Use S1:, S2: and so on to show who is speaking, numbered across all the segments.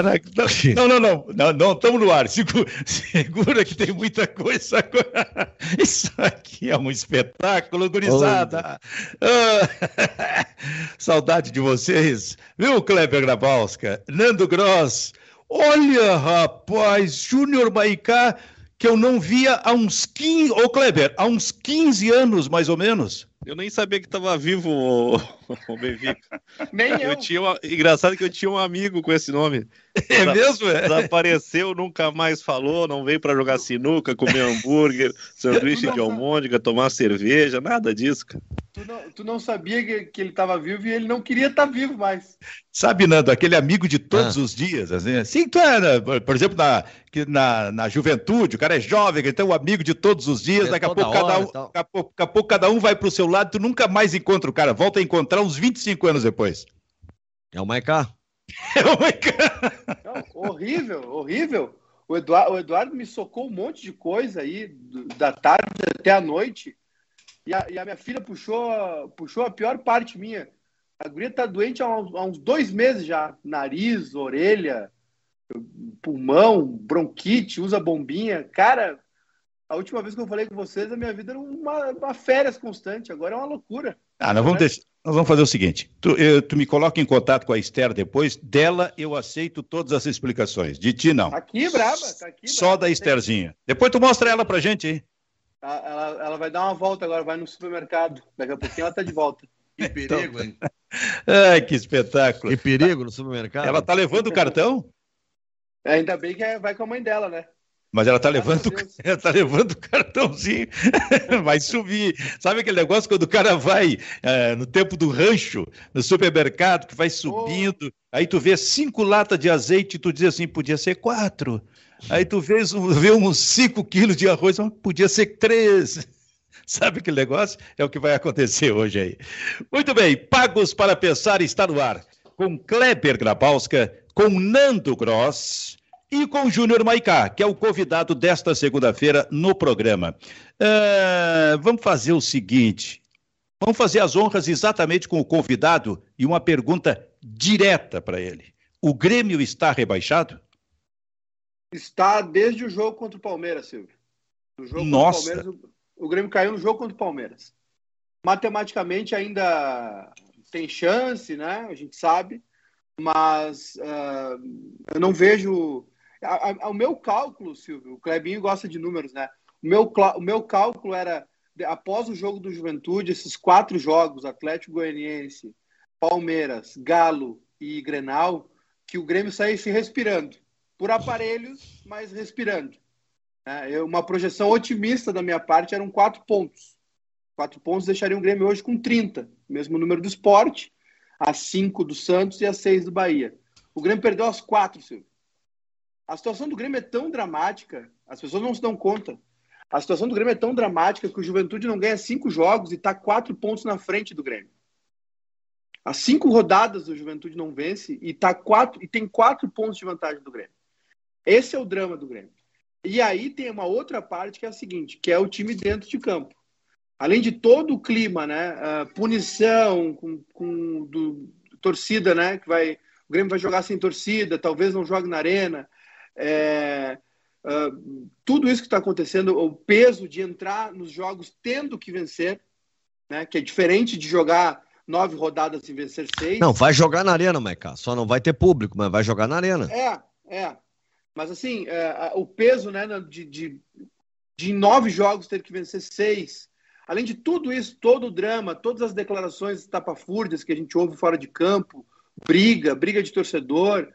S1: Caraca, não, não, não, não, não, estamos no ar. Segura, segura, que tem muita coisa agora. Isso aqui é um espetáculo, gurizada. Ah, saudade de vocês, viu, Kleber Grabowska? Nando Gross. Olha, rapaz, Júnior Maicá, que eu não via há uns 15, ô Kleber, há uns 15 anos mais ou menos.
S2: Eu nem sabia que estava vivo o, o Benfica.
S3: nem eu. eu
S2: tinha uma... Engraçado que eu tinha um amigo com esse nome.
S1: É mesmo? É?
S2: Desapareceu, nunca mais falou, não veio para jogar sinuca, comer hambúrguer, sanduíche de almôndega, tomar cerveja, nada disso, cara.
S3: Tu não, tu não sabia que, que ele estava vivo e ele não queria estar tá vivo mais.
S1: Sabe, Nando, aquele amigo de todos ah. os dias, assim, assim tu é, por exemplo, na, na, na juventude, o cara é jovem, então o amigo de todos os dias, é daqui, a pouco, cada um, daqui, a pouco, daqui a pouco cada um vai para o seu lado, tu nunca mais encontra o cara, volta a encontrar uns 25 anos depois.
S2: É o Maiká.
S1: O Maiká.
S3: horrível, horrível. O Eduardo, o Eduardo me socou um monte de coisa aí, da tarde até a noite, e a, e a minha filha puxou, puxou a pior parte minha. A guria tá doente há uns, há uns dois meses já. Nariz, orelha, pulmão, bronquite, usa bombinha. Cara, a última vez que eu falei com vocês, a minha vida era uma, uma férias constante. Agora é uma loucura.
S1: Ah, nós vamos, deixar, nós vamos fazer o seguinte: tu, eu, tu, me coloca em contato com a Esther depois. Dela eu aceito todas as explicações. De ti, não.
S3: Tá aqui, brava. Tá aqui,
S1: Só da Estherzinha. Depois tu mostra ela pra gente aí.
S3: Ela, ela vai dar uma volta agora, vai no supermercado. Daqui a pouquinho ela tá de volta.
S2: Que perigo, hein?
S1: Ai, que espetáculo.
S2: Que perigo no supermercado.
S1: Ela tá levando o cartão?
S3: Ainda bem que é, vai com a mãe dela, né?
S1: Mas ela tá levando, ela tá levando o cartãozinho, vai subir. Sabe aquele negócio quando o cara vai é, no tempo do rancho, no supermercado, que vai subindo, oh. aí tu vê cinco latas de azeite e tu diz assim, podia ser quatro. Aí tu vê, vê uns cinco quilos de arroz, podia ser três. Sabe aquele negócio? É o que vai acontecer hoje aí. Muito bem, Pagos para Pensar está no ar. Com Kleber Grabowska, com Nando Gross e com Júnior Maicá, que é o convidado desta segunda-feira no programa. Uh, vamos fazer o seguinte: vamos fazer as honras exatamente com o convidado e uma pergunta direta para ele. O Grêmio está rebaixado?
S3: Está desde o jogo contra o Palmeiras, Silvio.
S1: No jogo Nossa.
S3: Palmeiras, o, o Grêmio caiu no jogo contra o Palmeiras. Matematicamente ainda tem chance, né? A gente sabe, mas uh, eu não vejo a, a, o meu cálculo, Silvio, o Clebinho gosta de números, né? O meu, o meu cálculo era, após o jogo do Juventude, esses quatro jogos, Atlético Goianiense, Palmeiras, Galo e Grenal, que o Grêmio saísse respirando. Por aparelhos, mas respirando. É, uma projeção otimista da minha parte eram quatro pontos. Quatro pontos deixariam o Grêmio hoje com 30, mesmo número do esporte, a cinco do Santos e a seis do Bahia. O Grêmio perdeu as quatro, Silvio. A situação do Grêmio é tão dramática, as pessoas não se dão conta. A situação do Grêmio é tão dramática que o Juventude não ganha cinco jogos e está quatro pontos na frente do Grêmio. As cinco rodadas do Juventude não vence e, tá quatro, e tem quatro pontos de vantagem do Grêmio. Esse é o drama do Grêmio. E aí tem uma outra parte que é a seguinte, que é o time dentro de campo. Além de todo o clima, né, punição com, com do, torcida, né, que vai, o Grêmio vai jogar sem torcida, talvez não jogue na arena, é, uh, tudo isso que está acontecendo, o peso de entrar nos jogos tendo que vencer, né, que é diferente de jogar nove rodadas e vencer seis.
S2: Não, vai jogar na arena, Maica. Só não vai ter público, mas vai jogar na arena.
S3: É, é. Mas assim, é, o peso né, de, de, de nove jogos ter que vencer seis. Além de tudo isso, todo o drama, todas as declarações tapafúrdias que a gente ouve fora de campo, briga, briga de torcedor,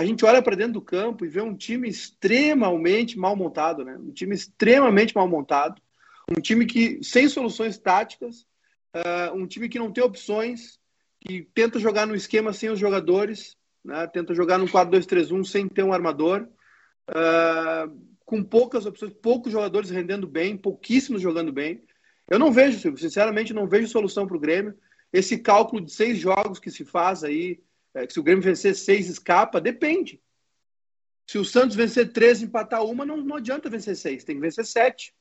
S3: a gente olha para dentro do campo e vê um time extremamente mal montado, né? Um time extremamente mal montado, um time que sem soluções táticas, uh, um time que não tem opções, que tenta jogar no esquema sem os jogadores, né? Tenta jogar no 4-2-3-1 sem ter um armador, uh, com poucas opções, poucos jogadores rendendo bem, pouquíssimos jogando bem. Eu não vejo, sinceramente, não vejo solução para o Grêmio. Esse cálculo de seis jogos que se faz aí é, se o Grêmio vencer seis, escapa, depende. Se o Santos vencer três, empatar uma, não, não adianta vencer seis, tem que vencer sete.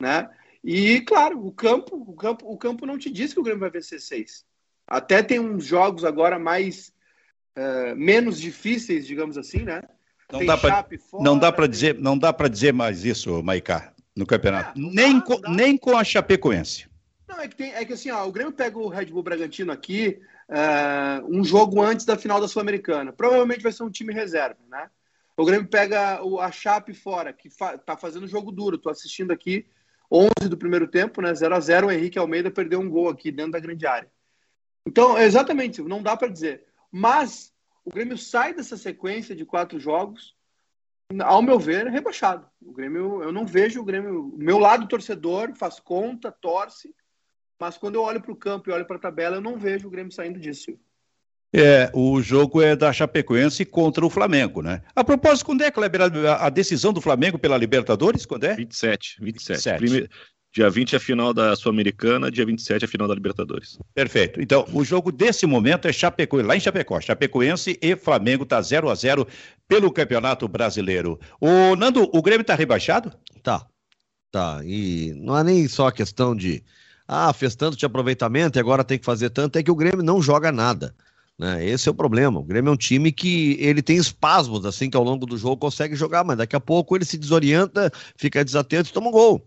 S3: Né? E, claro, o campo, o campo, o campo não te diz que o Grêmio vai vencer seis. Até tem uns jogos agora mais uh, menos difíceis, digamos assim, né?
S1: Não Tem dá para não dá para dizer, não dá para dizer mais isso, Maicá, no campeonato. Ah, nem, dá, com, nem com a Chapecoense.
S3: Não, é que, tem, é que assim, ó, o Grêmio pega o Red Bull Bragantino aqui uh, um jogo antes da final da Sul-Americana. Provavelmente vai ser um time reserva, né? O Grêmio pega o, a Chape fora, que fa, tá fazendo jogo duro. Tô assistindo aqui 11 do primeiro tempo, né? 0 a 0 O Henrique Almeida perdeu um gol aqui dentro da grande área. Então, exatamente, não dá para dizer. Mas o Grêmio sai dessa sequência de quatro jogos, ao meu ver, rebaixado. O Grêmio, eu não vejo o Grêmio. O meu lado torcedor faz conta, torce, mas quando eu olho para o campo e olho para a tabela, eu não vejo o Grêmio saindo disso.
S1: É, o jogo é da Chapecoense contra o Flamengo, né? A propósito, quando é, Kleber, a decisão do Flamengo pela Libertadores? Quando é?
S2: 27, 27. 27. Primeiro, dia 20 é a final da Sul-Americana, dia 27 é a final da Libertadores.
S1: Perfeito. Então, o jogo desse momento é Chapecoense, lá em Chapecó, Chapecoense e Flamengo tá 0 a 0 pelo Campeonato Brasileiro. O Nando, o Grêmio tá rebaixado?
S4: Tá. Tá. E não é nem só a questão de ah, fez tanto de aproveitamento e agora tem que fazer tanto, é que o Grêmio não joga nada. Né? Esse é o problema. O Grêmio é um time que ele tem espasmos, assim, que ao longo do jogo consegue jogar, mas daqui a pouco ele se desorienta, fica desatento e toma um gol.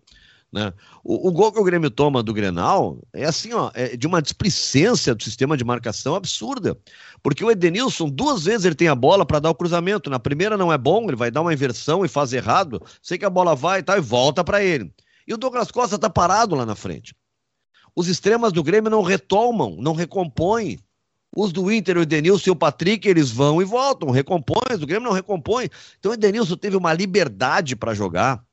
S4: Né? O, o, gol que o Grêmio toma do Grenal é assim, ó, é de uma displicência do sistema de marcação absurda. Porque o Edenilson, duas vezes ele tem a bola para dar o cruzamento. Na primeira não é bom, ele vai dar uma inversão e faz errado. Sei que a bola vai e tal, e volta para ele. E o Douglas Costa tá parado lá na frente. Os extremas do Grêmio não retomam, não recompõem. Os do Inter, o Edenilson e o Patrick, eles vão e voltam, recompõem, o Grêmio não recompõe. Então o Edenilson teve uma liberdade para jogar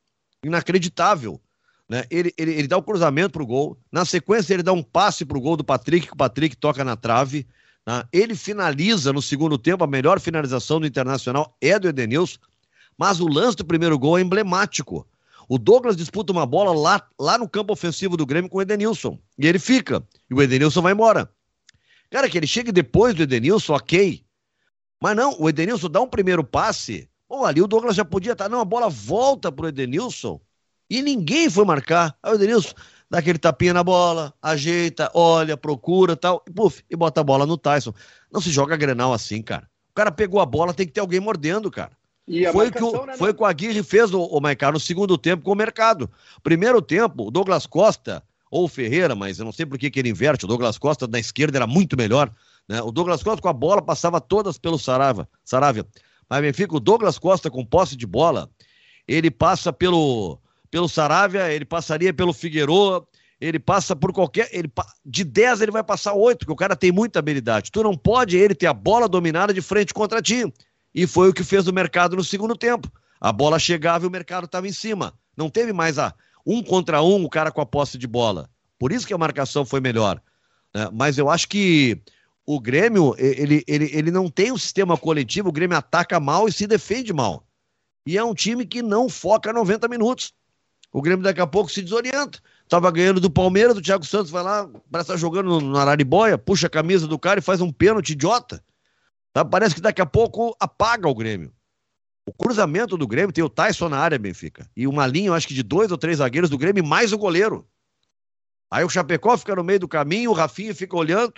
S4: inacreditável. Né? Ele, ele, ele dá o cruzamento pro gol, na sequência ele dá um passe pro gol do Patrick, que o Patrick toca na trave. Né? Ele finaliza no segundo tempo, a melhor finalização do Internacional é do Edenilson, mas o lance do primeiro gol é emblemático. O Douglas disputa uma bola lá, lá no campo ofensivo do Grêmio com o Edenilson. E ele fica. E o Edenilson vai embora. Cara, que ele chegue depois do Edenilson, ok. Mas não, o Edenilson dá um primeiro passe. Pô, ali o Douglas já podia estar. Tá, não, a bola volta pro Edenilson e ninguém foi marcar. Aí o Edenilson dá aquele tapinha na bola, ajeita, olha, procura tal, e puf, e bota a bola no Tyson. Não se joga grenal assim, cara. O cara pegou a bola, tem que ter alguém mordendo, cara. Foi que o, né, foi que o Aguirre fez o, o Maicá no segundo tempo com o mercado. Primeiro tempo, o Douglas Costa ou o Ferreira, mas eu não sei por que, que ele inverte. O Douglas Costa na esquerda era muito melhor. Né? O Douglas Costa com a bola passava todas pelo Sarava, Saravia. Mas Benfica, o Douglas Costa com posse de bola, ele passa pelo, pelo Saravia, ele passaria pelo Figueroa, ele passa por qualquer. Ele, de 10 ele vai passar 8, porque o cara tem muita habilidade. Tu não pode ele ter a bola dominada de frente contra ti. E foi o que fez o mercado no segundo tempo. A bola chegava e o mercado estava em cima. Não teve mais a, um contra um, o cara com a posse de bola. Por isso que a marcação foi melhor. Né? Mas eu acho que o Grêmio, ele, ele, ele não tem um sistema coletivo, o Grêmio ataca mal e se defende mal. E é um time que não foca 90 minutos. O Grêmio daqui a pouco se desorienta. Tava ganhando do Palmeiras, o Thiago Santos vai lá, parece estar jogando no Araribóia, puxa a camisa do cara e faz um pênalti idiota. Tá? Parece que daqui a pouco apaga o Grêmio. O cruzamento do Grêmio tem o Tyson na área, Benfica. E uma linha, eu acho que de dois ou três zagueiros do Grêmio, mais o goleiro. Aí o Chapecó fica no meio do caminho, o Rafinha fica olhando.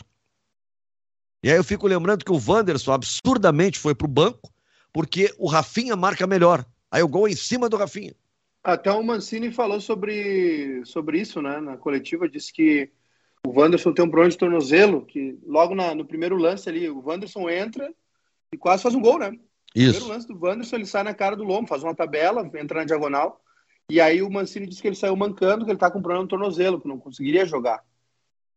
S4: E aí eu fico lembrando que o Wanderson absurdamente foi pro banco, porque o Rafinha marca melhor. Aí o gol é em cima do Rafinha.
S3: Até o Mancini falou sobre, sobre isso, né? Na coletiva, disse que o Wanderson tem um problema de tornozelo, que logo na, no primeiro lance ali, o Wanderson entra e quase faz um gol, né?
S4: Isso.
S3: primeiro lance do Wanderson, ele sai na cara do lombo, faz uma tabela, entra na diagonal. E aí o Mancini disse que ele saiu mancando, que ele tá com problema no tornozelo, que não conseguiria jogar.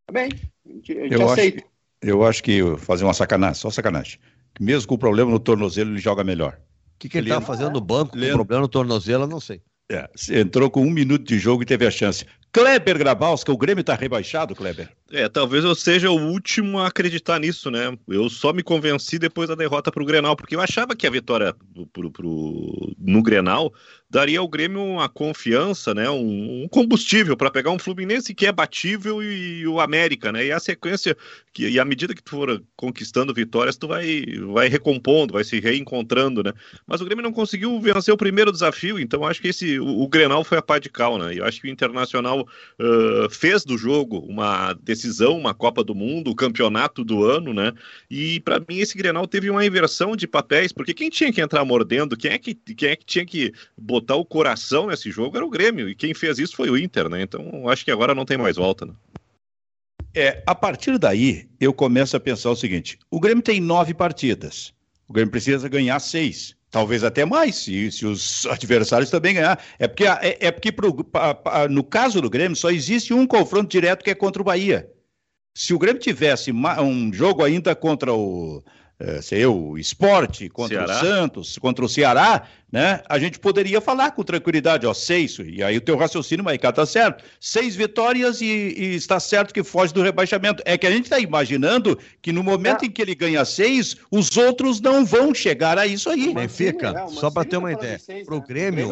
S3: Tá bem, a gente, a gente
S1: eu aceita. Acho, eu acho que fazer uma sacanagem, só sacanagem. Mesmo com o problema no tornozelo, ele joga melhor.
S4: O que, que ele, tá fazendo no banco com problema no tornozelo, eu não sei.
S1: É, entrou com um minuto de jogo e teve a chance. Kleber Grabowska, o Grêmio está rebaixado, Kleber?
S2: É, talvez eu seja o último a acreditar nisso, né? Eu só me convenci depois da derrota para o Grenal, porque eu achava que a vitória pro, pro, no Grenal daria ao Grêmio uma confiança, né? Um, um combustível para pegar um Fluminense que é batível e, e, o América, né? E a sequência, que, e à medida que tu for conquistando vitórias, tu vai, vai recompondo, vai se reencontrando, né? Mas o Grêmio não conseguiu vencer o primeiro desafio, então acho que esse, o, o Grenal foi a pá de cal, né? Eu acho que o Internacional uh, fez do jogo uma decisão decisão, uma Copa do Mundo, o campeonato do ano, né? E para mim esse Grenal teve uma inversão de papéis, porque quem tinha que entrar mordendo, quem é que, quem é que tinha que botar o coração nesse jogo era o Grêmio, e quem fez isso foi o Inter, né? Então acho que agora não tem mais volta, né?
S1: É, a partir daí, eu começo a pensar o seguinte: o Grêmio tem nove partidas. O Grêmio precisa ganhar seis. Talvez até mais, se, se os adversários também ganhar. É porque, é, é porque pro, no caso do Grêmio, só existe um confronto direto que é contra o Bahia. Se o Grêmio tivesse um jogo ainda contra o, sei eu, o esporte contra Ceará. o Santos, contra o Ceará, né? A gente poderia falar com tranquilidade, ó, seis, e aí o teu raciocínio, Maicá, tá certo. Seis vitórias e, e, está certo que foge do rebaixamento. É que a gente está imaginando que no momento é. em que ele ganha seis, os outros não vão chegar a isso aí.
S4: Benfica, é, só para ter uma ideia, seis, pro né? Grêmio,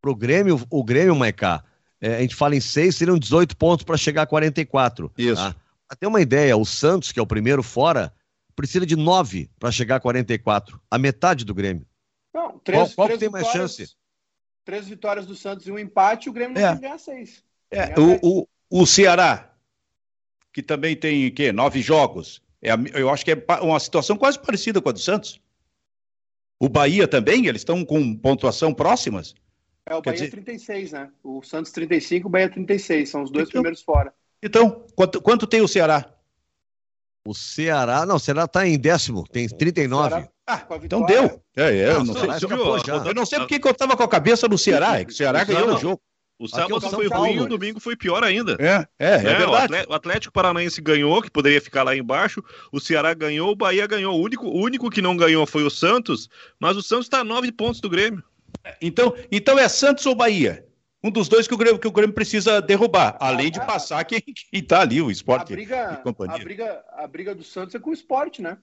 S4: pro Grêmio, o Grêmio, Maicá, é, a gente fala em seis, seriam 18 pontos para chegar a 44.
S1: Isso. Tá?
S4: Para ter uma ideia, o Santos, que é o primeiro fora, precisa de nove para chegar a 44, a metade do Grêmio.
S3: Não, três, qual, qual três tem mais chance? Três vitórias do Santos e um empate, o Grêmio não é. ganhar seis.
S1: É, o, o, o Ceará, que também tem que nove jogos, é, eu acho que é uma situação quase parecida com a do Santos. O Bahia também, eles estão com pontuação próximas.
S3: É, o Bahia dizer... 36, né? O Santos 35, o Bahia 36, são os dois então, primeiros fora.
S1: Então, quanto, quanto tem o Ceará?
S4: O Ceará, não, o Ceará está em décimo, tem 39. Ceará,
S1: ah, então deu. É, é, eu, não, não sei, eu não sei porque que eu estava com a cabeça no Ceará, é que o Ceará ganhou o jogo.
S2: O sábado foi Paulo. ruim e o domingo foi pior ainda.
S1: É, é, é, é verdade.
S2: O Atlético Paranaense ganhou, que poderia ficar lá embaixo. O Ceará ganhou, o Bahia ganhou. O único, o único que não ganhou foi o Santos, mas o Santos está a nove pontos do Grêmio.
S1: Então, então é Santos ou Bahia? Um dos dois que o Grêmio, que o Grêmio precisa derrubar, além de passar quem está ali, o esporte.
S3: A briga, a, briga, a briga do Santos é com o esporte, né?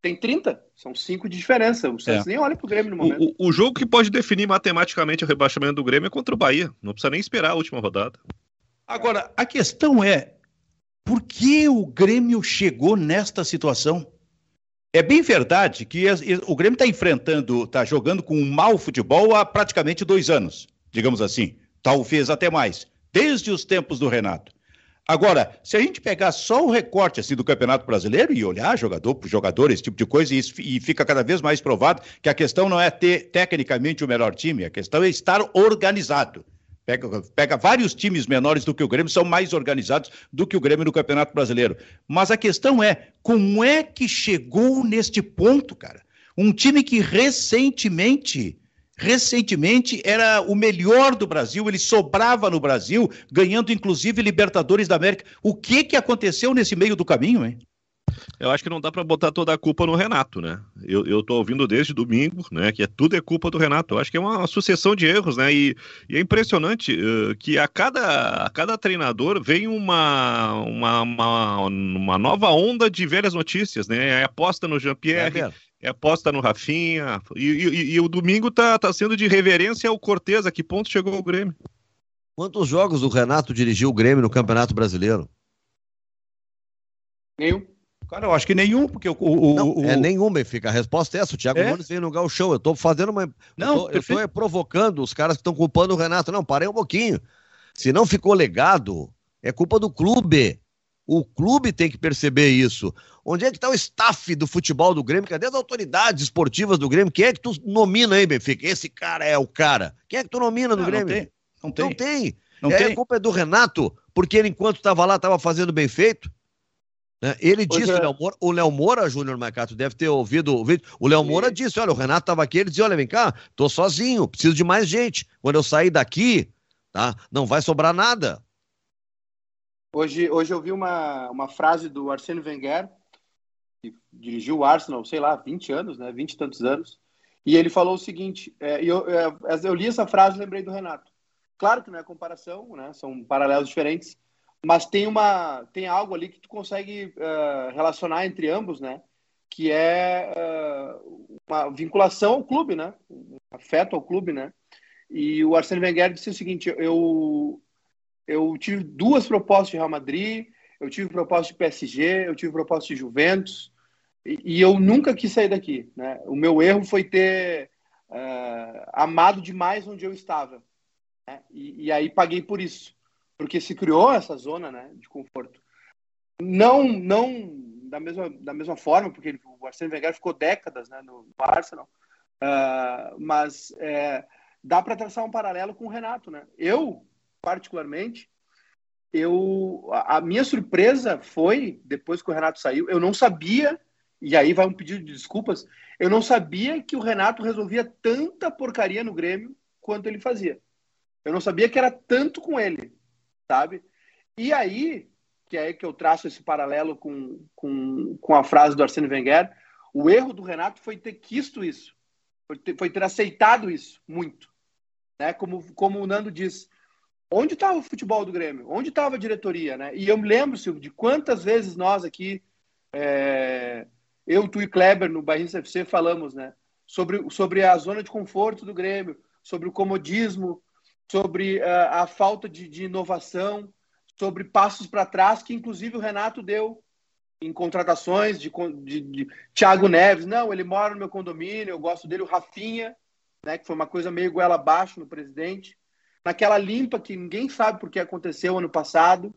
S3: Tem 30, são 5 de diferença. O Santos é. nem olha para o Grêmio no momento.
S2: O, o, jogo que pode definir matematicamente o rebaixamento do Grêmio é contra o Bahia. Não precisa nem esperar a última rodada.
S1: Agora, a questão é: por que o Grêmio chegou nesta situação? É bem verdade que o Grêmio está enfrentando, está jogando com um mau futebol há praticamente dois anos digamos assim, talvez até mais, desde os tempos do Renato. Agora, se a gente pegar só o recorte assim do Campeonato Brasileiro e olhar jogador por jogador, esse tipo de coisa, e, e fica cada vez mais provado que a questão não é ter tecnicamente o melhor time, a questão é estar organizado. Pega, pega, vários times menores do que o Grêmio, são mais organizados do que o Grêmio no Campeonato Brasileiro. Mas a questão é, como é que chegou neste ponto, cara? Um time que recentemente recentemente era o melhor do Brasil, ele sobrava no Brasil, ganhando inclusive Libertadores da América. O que que aconteceu nesse meio do caminho, hein?
S2: Eu acho que não dá para botar toda a culpa no Renato, né? Eu, eu tô ouvindo desde domingo, né? Que é, tudo é culpa do Renato. Eu acho que é uma sucessão de erros, né? E, e é impressionante uh, que a cada, a cada treinador vem uma, uma, uma, uma, nova onda de velhas notícias, né? É aposta no Jean-Pierre, é, é aposta no Rafinha. E, e, e, o domingo tá, tá sendo de reverência ao Cortez. A que ponto chegou o Grêmio?
S4: Quantos jogos o Renato dirigiu o Grêmio no Campeonato Brasileiro?
S3: Nenhum.
S1: Cara, eu acho que nenhum, porque o. o,
S4: não, o... É nenhum, Benfica. A resposta é essa. O Thiago é? Nunes veio no galchão. Eu tô fazendo uma. Não, eu tô, eu tô provocando os caras que estão culpando o Renato. Não, parei um pouquinho. Se não ficou legado, é culpa do clube. O clube tem que perceber isso. Onde é que está o staff do futebol do Grêmio? Cadê as autoridades esportivas do Grêmio? Quem é que tu nomina aí, Benfica? Esse cara é o cara. Quem é que tu nomina no Grêmio?
S1: Não tem. Não tem. Não tem.
S4: Não é, tem. A culpa é do Renato, porque ele, enquanto estava lá, estava fazendo bem feito. Né? Ele pois disse, é. o Léo Moura, Júnior Marcato, deve ter ouvido o vídeo. O Léo Moura disse: olha, o Renato estava aqui, ele dizia: olha, vem cá, tô sozinho, preciso de mais gente. Quando eu sair daqui, tá? Não vai sobrar nada.
S3: Hoje, hoje eu vi uma, uma frase do Arsênio Wenger, que dirigiu o Arsenal, sei lá, 20 anos, né? 20 e tantos anos. E ele falou o seguinte: é, eu, é, eu li essa frase e lembrei do Renato. Claro que não é comparação, né? São paralelos diferentes, mas tem uma tem algo ali que tu consegue uh, relacionar entre ambos, né? Que é uh, uma vinculação ao clube, né? Um afeto ao clube, né? E o Arsênio Wenger disse o seguinte: eu eu tive duas propostas de Real Madrid, eu tive proposta de PSG, eu tive proposta de Juventus, e, e eu nunca quis sair daqui. Né? O meu erro foi ter uh, amado demais onde eu estava. Né? E, e, aí paguei por isso. porque se criou essa zona né, de conforto. Não, não da mesma, da mesma forma, porque o Arsene Wenger ficou décadas né, no, Arsenal, uh, mas é, dá para traçar um paralelo com o Renato. Né? Eu, particularmente, eu a, minha surpresa foi, depois que o Renato saiu, eu não sabia e aí vai um pedido de desculpas. Eu não sabia que o Renato resolvia tanta porcaria no Grêmio quanto ele fazia. Eu não sabia que era tanto com ele, sabe? E aí, que é aí que eu traço esse paralelo com, com, com a frase do Arsene Wenger, o erro do Renato foi ter quisto isso, foi ter, foi ter aceitado isso muito. Né? Como, como o Nando diz, onde estava o futebol do Grêmio? Onde estava a diretoria? Né? E eu me lembro, Silvio, de quantas vezes nós aqui é, eu, tu e Kleber no Bahia FC falamos, né? Sobre, sobre a zona de conforto do Grêmio, sobre o comodismo, sobre uh, a falta de, de, inovação, sobre passos para trás, que inclusive o Renato deu em contratações de, de, de, Thiago Neves. Não, ele mora no meu condomínio, eu gosto dele, o Rafinha, né, que foi uma coisa meio goela abaixo no presidente. Naquela limpa que ninguém sabe por que aconteceu ano passado,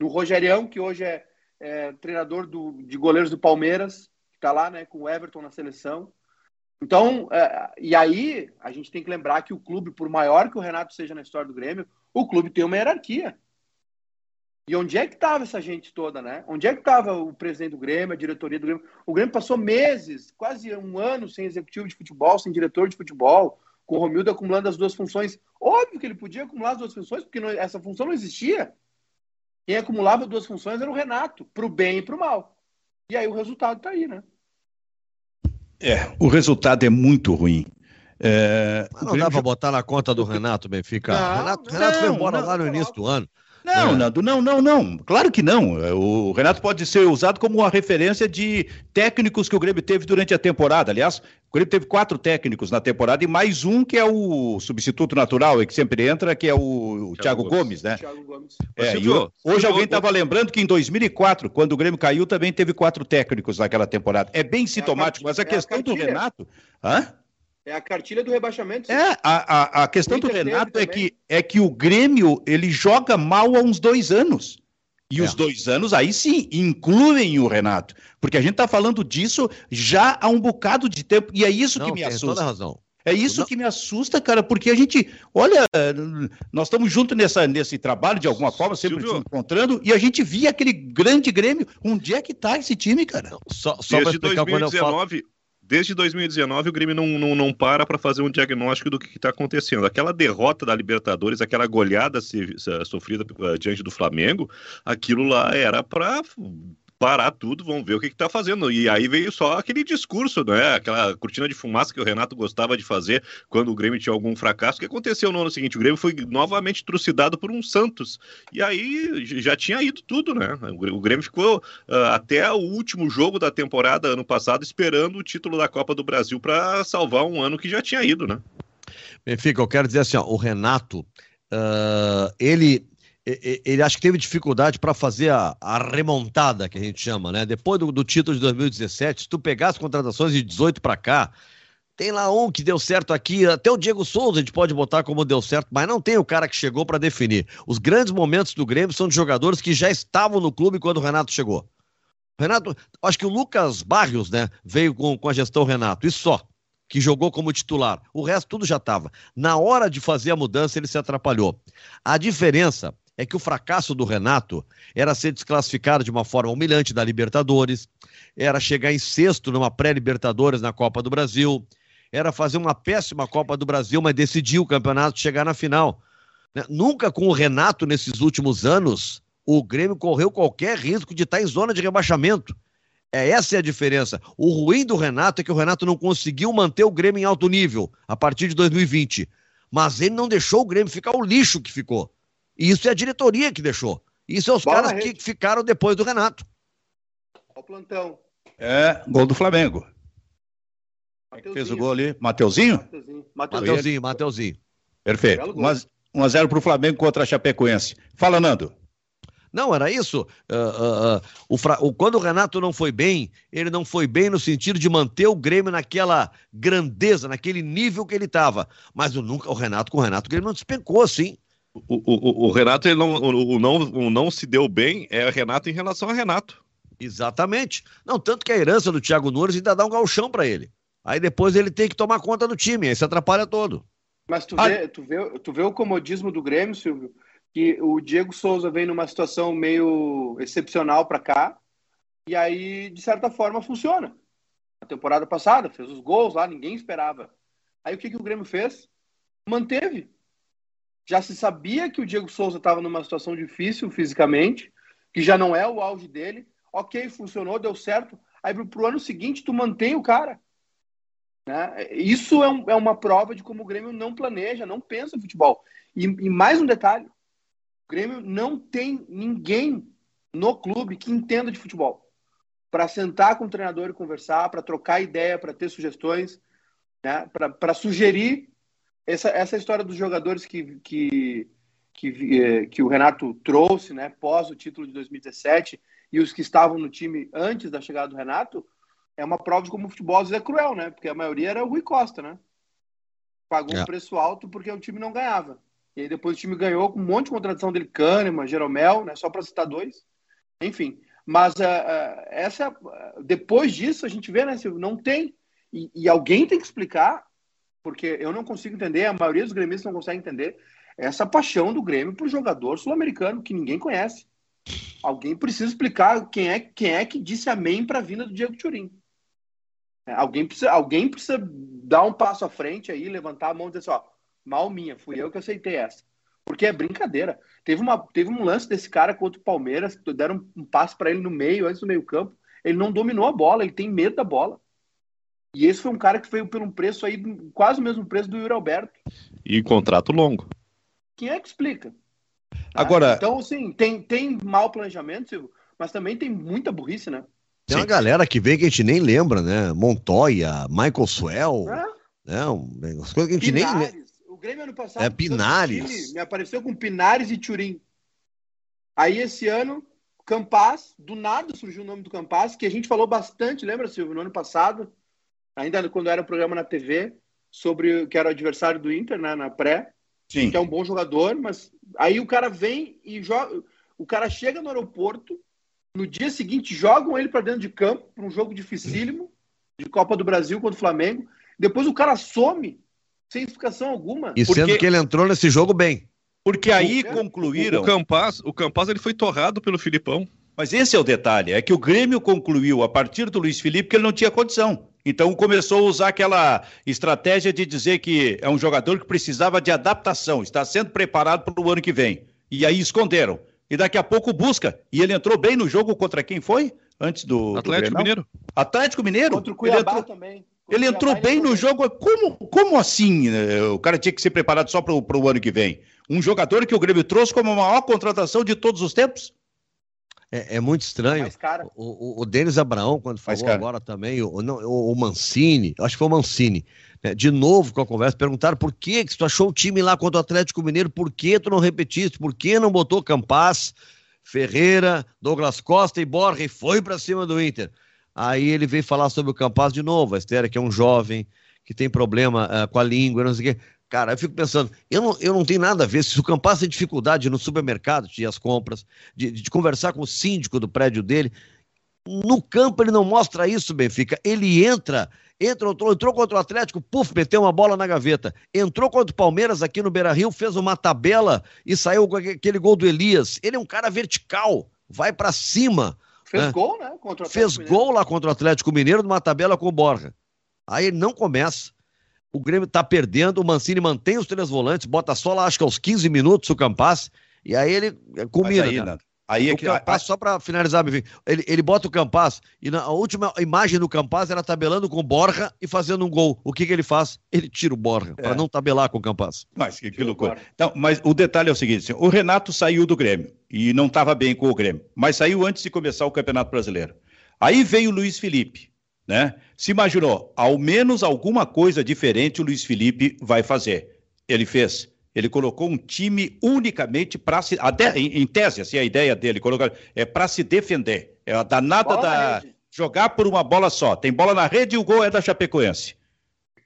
S3: no Rogerião, que hoje é é, treinador do, de goleiros do Palmeiras, que está lá né, com o Everton na seleção. Então, é, e aí a gente tem que lembrar que o clube, por maior que o Renato seja na história do Grêmio, o clube tem uma hierarquia. E onde é que estava essa gente toda, né? Onde é que estava o presidente do Grêmio, a diretoria do Grêmio? O Grêmio passou meses, quase um ano sem executivo de futebol, sem diretor de futebol, com o Romildo acumulando as duas funções. Óbvio que ele podia acumular as duas funções, porque não, essa função não existia. Quem acumulava duas funções era o Renato, para o bem e para o mal. E aí o resultado está aí, né?
S1: É, o resultado é muito ruim.
S4: É, não dá para botar na conta do Renato, Benfica. Não, Renato, Renato não, foi embora não, lá no início do ano.
S1: Não, é. Nando, não, não, não. Claro que não. O Renato pode ser usado como uma referência de técnicos que o Grêmio teve durante a temporada. Aliás, o Grêmio teve quatro técnicos na temporada e mais um que é o substituto natural e que sempre entra, que é o, o Thiago, Gomes. Gomes, né? Thiago Gomes. É, hoje, alguém estava lembrando que em 2004, quando o Grêmio caiu, também teve quatro técnicos naquela temporada. É bem sintomático, mas a questão a do Renato. Hã?
S3: É a cartilha do rebaixamento.
S1: É, a, a, a questão do Renato é que, é que o Grêmio ele joga mal há uns dois anos. E é. os dois anos aí sim incluem o Renato. Porque a gente está falando disso já há um bocado de tempo. E é isso Não, que me assusta. Toda razão. É isso Não. que me assusta, cara, porque a gente, olha, nós estamos juntos nessa, nesse trabalho de alguma forma, sempre se encontrando, e a gente via aquele grande Grêmio. Onde é que está esse time, cara?
S2: Só, só Desde 2019, desde 2019 o Grêmio não, não, não para para fazer um diagnóstico do que está acontecendo. Aquela derrota da Libertadores, aquela goleada se, se, sofrida uh, diante do Flamengo, aquilo lá era para parar tudo, vamos ver o que está fazendo. E aí veio só aquele discurso, né? Aquela cortina de fumaça que o Renato gostava de fazer quando o Grêmio tinha algum fracasso. O que aconteceu no ano seguinte? O Grêmio foi novamente trucidado por um Santos. E aí já tinha ido tudo, né? O Grêmio ficou uh, até o último jogo da temporada, ano passado, esperando o título da Copa do Brasil para salvar um ano que já tinha ido, né?
S4: Benfica, eu quero dizer assim, ó, o Renato, uh, ele ele acho que teve dificuldade para fazer a, a, remontada, que a gente chama, né? Depois do, do título de 2017, se tu pegar as contratações de 18 para cá, tem lá um que deu certo aqui, até o Diego Souza a gente pode botar como deu certo, mas não tem o cara que chegou para definir. Os grandes momentos do Grêmio são de jogadores que já estavam no clube quando o Renato chegou. Renato, acho que o Lucas Barrios, né, veio com, com a gestão Renato, isso só, que jogou como titular. O resto tudo já estava. Na hora de fazer a mudança, ele se atrapalhou. A diferença é que o fracasso do Renato era ser desclassificado de uma forma humilhante da Libertadores, era chegar em sexto numa pré-Libertadores na Copa do Brasil, era fazer uma péssima Copa do Brasil, mas decidir o campeonato chegar na final. Né? Nunca com o Renato nesses últimos anos o Grêmio correu qualquer risco de estar em zona de rebaixamento. É, essa é a diferença. O ruim do Renato é que o Renato não conseguiu manter o Grêmio em alto nível a partir de 2020. Mas ele não deixou o Grêmio ficar o lixo que ficou. E isso é a diretoria que deixou. Isso é os Bola caras que ficaram depois do Renato.
S3: Olha o plantão.
S1: É, gol do Flamengo. Quem fez o gol ali? Mateuzinho?
S4: Mateuzinho, Mateuzinho.
S1: Perfeito. 1 a 0 para o Flamengo contra a Chapecoense. Fala, Nando.
S4: Não, era isso. Uh, uh, uh, o, o, quando o Renato não foi bem, ele não foi bem no sentido de manter o Grêmio naquela grandeza, naquele nível que ele estava. Mas o, nunca, o Renato, com o Renato, o Grêmio não despencou assim.
S2: O, o, o, Renato, ele não, o, não, o não se deu bem é o Renato em relação a Renato.
S4: Exatamente. Não, tanto que a herança do Thiago Nunes ainda dá um galchão para ele. Aí depois ele tem que tomar conta do time, aí se atrapalha todo.
S3: Mas tu vê, ah. tu, vê, tu vê o comodismo do Grêmio, Silvio, que o Diego Souza vem numa situação meio excepcional para cá, e aí, de certa forma, funciona. Na temporada passada, fez os gols lá, ninguém esperava. Aí o que, que o Grêmio fez? Manteve. Já se sabia que o Diego Souza estava numa situação difícil fisicamente, que já não é o auge dele. Ok, funcionou, deu certo. Aí pro, o ano seguinte tu mantém o cara. Né? Isso é, um, é, uma prova de como o Grêmio não planeja, não pensa futebol. E, e mais um detalhe: o Grêmio não tem ninguém no clube que entenda de futebol para sentar com o treinador e conversar, para trocar ideia, para ter sugestões, né? para sugerir essa, essa história dos jogadores que, que, que, eh, que o Renato trouxe né? pós o título de 2017 e os que estavam no time antes da chegada do Renato, é uma prova de como o futebol é cruel, né? Porque a maioria era o Rui Costa, né? Pagou é. um preço alto porque o time não ganhava. E aí depois o time ganhou com um monte de contradição dele, Kahneman, Jeromel, né? Só para citar dois. Enfim. Mas uh, uh, essa, uh, depois disso a gente vê, né? Não tem. E, e, alguém tem que explicar, porque eu não consigo entender, a maioria dos gremistas não consegue entender, essa paixão do Grêmio por jogador sul-americano que ninguém conhece. Alguém precisa explicar quem é, quem é que disse amém para a vinda do Diego Turim. É, alguém precisa, alguém precisa dar um passo à frente aí, levantar a mão e dizer assim, ó, mal minha, fui eu que aceitei essa. Porque é brincadeira. Teve, uma, teve um lance desse cara contra o Palmeiras, deram um passo para ele no meio, antes do meio campo, ele não dominou a bola, ele tem medo da bola. E esse foi um cara que veio por um preço aí, quase o mesmo preço do Yuri Alberto.
S2: E contrato longo.
S3: Quem é que explica?
S2: Agora.
S3: Ah, então, assim, tem, tem mau planejamento, Silvio, mas também tem muita burrice, né?
S4: Tem uma galera que vem que a gente nem lembra, né? Montoya, Michael Swell, é? né? As coisas que a gente Pinares. nem
S3: O Grêmio ano passado
S4: é, Pinares.
S3: Time, me apareceu com Pinares e Turim. Aí esse ano, Campas, do nada surgiu o nome do Campas, que a gente falou bastante, lembra, Silvio, no ano passado, ainda quando era o programa na TV, sobre que era o adversário do Inter, né, na pré, Sim. que é um bom jogador, mas aí o cara vem e joga, o cara chega no aeroporto, no dia seguinte, jogam ele para dentro de campo, para um jogo dificílimo, de Copa do Brasil contra o Flamengo. Depois o cara some, sem explicação alguma.
S4: E porque... sendo que ele entrou nesse jogo bem.
S2: Porque aí concluíram. O, o Campas, o Campas ele foi torrado pelo Filipão.
S1: Mas esse é o detalhe, é que o Grêmio concluiu a partir do Luiz Felipe que ele não tinha condição. Então começou a usar aquela estratégia de dizer que é um jogador que precisava de adaptação, está sendo preparado para o ano que vem. E aí esconderam e daqui a pouco busca. E ele entrou bem no jogo contra quem foi? Antes do.
S2: Atlético
S1: do
S2: Mineiro.
S1: Atlético Mineiro?
S3: Contra o Cuiabá
S1: ele entrou,
S3: também.
S1: Ele entrou bem no jogo. Como, como assim? Né? O cara tinha que ser preparado só para o ano que vem. Um jogador que o Grêmio trouxe como a maior contratação de todos os tempos?
S4: É, é muito estranho. O, o, o Denis Abraão, quando falou agora também, o, não, o, o Mancini, acho que foi o Mancini, né, de novo com a conversa, perguntaram por que, que tu achou o time lá contra o Atlético Mineiro, por que tu não repetiste, por que não botou Campas, Ferreira, Douglas Costa e Borja e foi para cima do Inter. Aí ele veio falar sobre o Campas de novo, a Estera, que é um jovem, que tem problema uh, com a língua, não sei o quê. Cara, eu fico pensando, eu não, eu não tenho nada a ver. Se o Campas tem dificuldade no supermercado de ir às compras, de, de conversar com o síndico do prédio dele, no campo ele não mostra isso, Benfica. Ele entra, entra entrou, entrou contra o Atlético, puf, meteu uma bola na gaveta. Entrou contra o Palmeiras aqui no Beira Rio, fez uma tabela e saiu com aquele gol do Elias. Ele é um cara vertical, vai para cima.
S3: Fez né? gol, né? Contra
S4: o Fez gol lá contra o Atlético Mineiro numa tabela com o Borja. Aí ele não começa o Grêmio tá perdendo, o Mancini mantém os três volantes, bota só lá, acho que aos 15 minutos o Campas, e aí ele é, combina. Aí,
S1: aí é que,
S4: o Campas, a... só para finalizar, ele, ele bota o Campas, e na última imagem do Campas era tabelando com o Borja e fazendo um gol. O que, que ele faz? Ele tira o Borja, é. para não tabelar com o Campas.
S1: Mas que, que loucura. Então, mas o detalhe é o seguinte: assim, o Renato saiu do Grêmio e não estava bem com o Grêmio, mas saiu antes de começar o Campeonato Brasileiro. Aí veio o Luiz Felipe né? Se imaginou, ao menos alguma coisa diferente o Luiz Felipe vai fazer. Ele fez. Ele colocou um time unicamente para se. Até, em, em, tese, assim, a ideia dele colocar, é para se defender. É a danada bola da. Jogar por uma bola só. Tem bola na rede e o gol é da Chapecoense.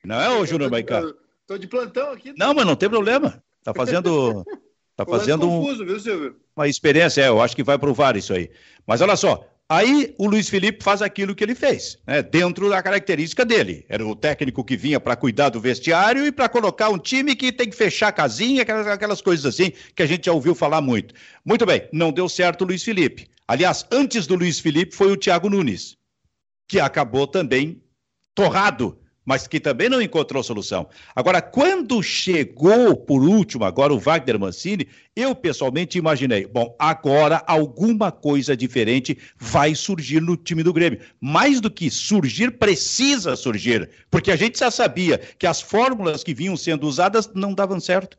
S1: Não é, ô Júnior Maicá?
S3: Tô de plantão aqui.
S1: Não, mas não tem problema. Tá fazendo. Tá fazendo confuso, um, viu, Silvio? uma experiência, é, eu acho que vai provar isso aí. Mas olha só, Aí o Luiz Felipe faz aquilo que ele fez, né, dentro da característica dele. Era o técnico que vinha para cuidar do vestiário e para colocar um time que tem que fechar a casinha, aquelas, aquelas coisas assim que a gente já ouviu falar muito. Muito bem, não deu certo o Luiz Felipe. Aliás, antes do Luiz Felipe foi o Thiago Nunes, que acabou também torrado mas que também não encontrou solução. Agora, quando chegou, por último, agora o Wagner Mancini, eu pessoalmente imaginei, bom, agora alguma coisa diferente vai surgir no time do Grêmio. Mais do que surgir, precisa surgir, porque a gente já sabia que as fórmulas que vinham sendo usadas não davam certo.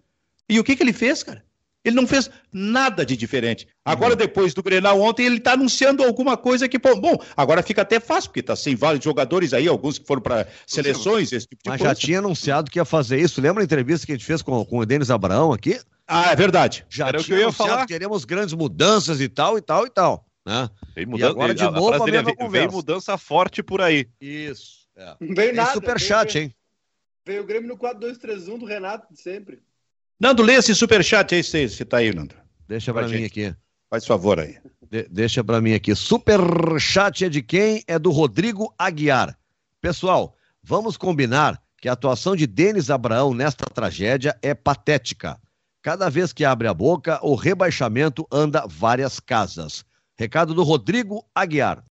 S1: E o que, que ele fez, cara? Ele não fez nada de diferente. Agora, uhum. depois do Grenal ontem, ele está anunciando alguma coisa que, bom, agora fica até fácil, porque está sem vários jogadores aí, alguns que foram para seleções, esse tipo
S4: de Mas coisa. já tinha anunciado que ia fazer isso. Lembra a entrevista que a gente fez com, com o Denis Abraão aqui?
S1: Ah, é verdade.
S4: Já Era tinha o que eu ia falar. queremos grandes mudanças e tal, e tal, e tal. Né? Vem mudança, e agora, de novo, a, a mesma
S2: vem, vem mudança forte por aí.
S4: Isso. É. Não veio
S3: nada. superchat, hein? Veio o Grêmio no 4-2-3-1 do Renato, de sempre.
S1: Nando, lê esse superchat aí, se, se tá aí, Nando.
S4: Deixa para mim aqui.
S1: Faz favor aí.
S4: De, deixa para mim aqui. Superchat é de quem? É do Rodrigo Aguiar. Pessoal, vamos combinar que a atuação de Denis Abraão nesta tragédia é patética. Cada vez que abre a boca, o rebaixamento anda várias casas. Recado do Rodrigo Aguiar.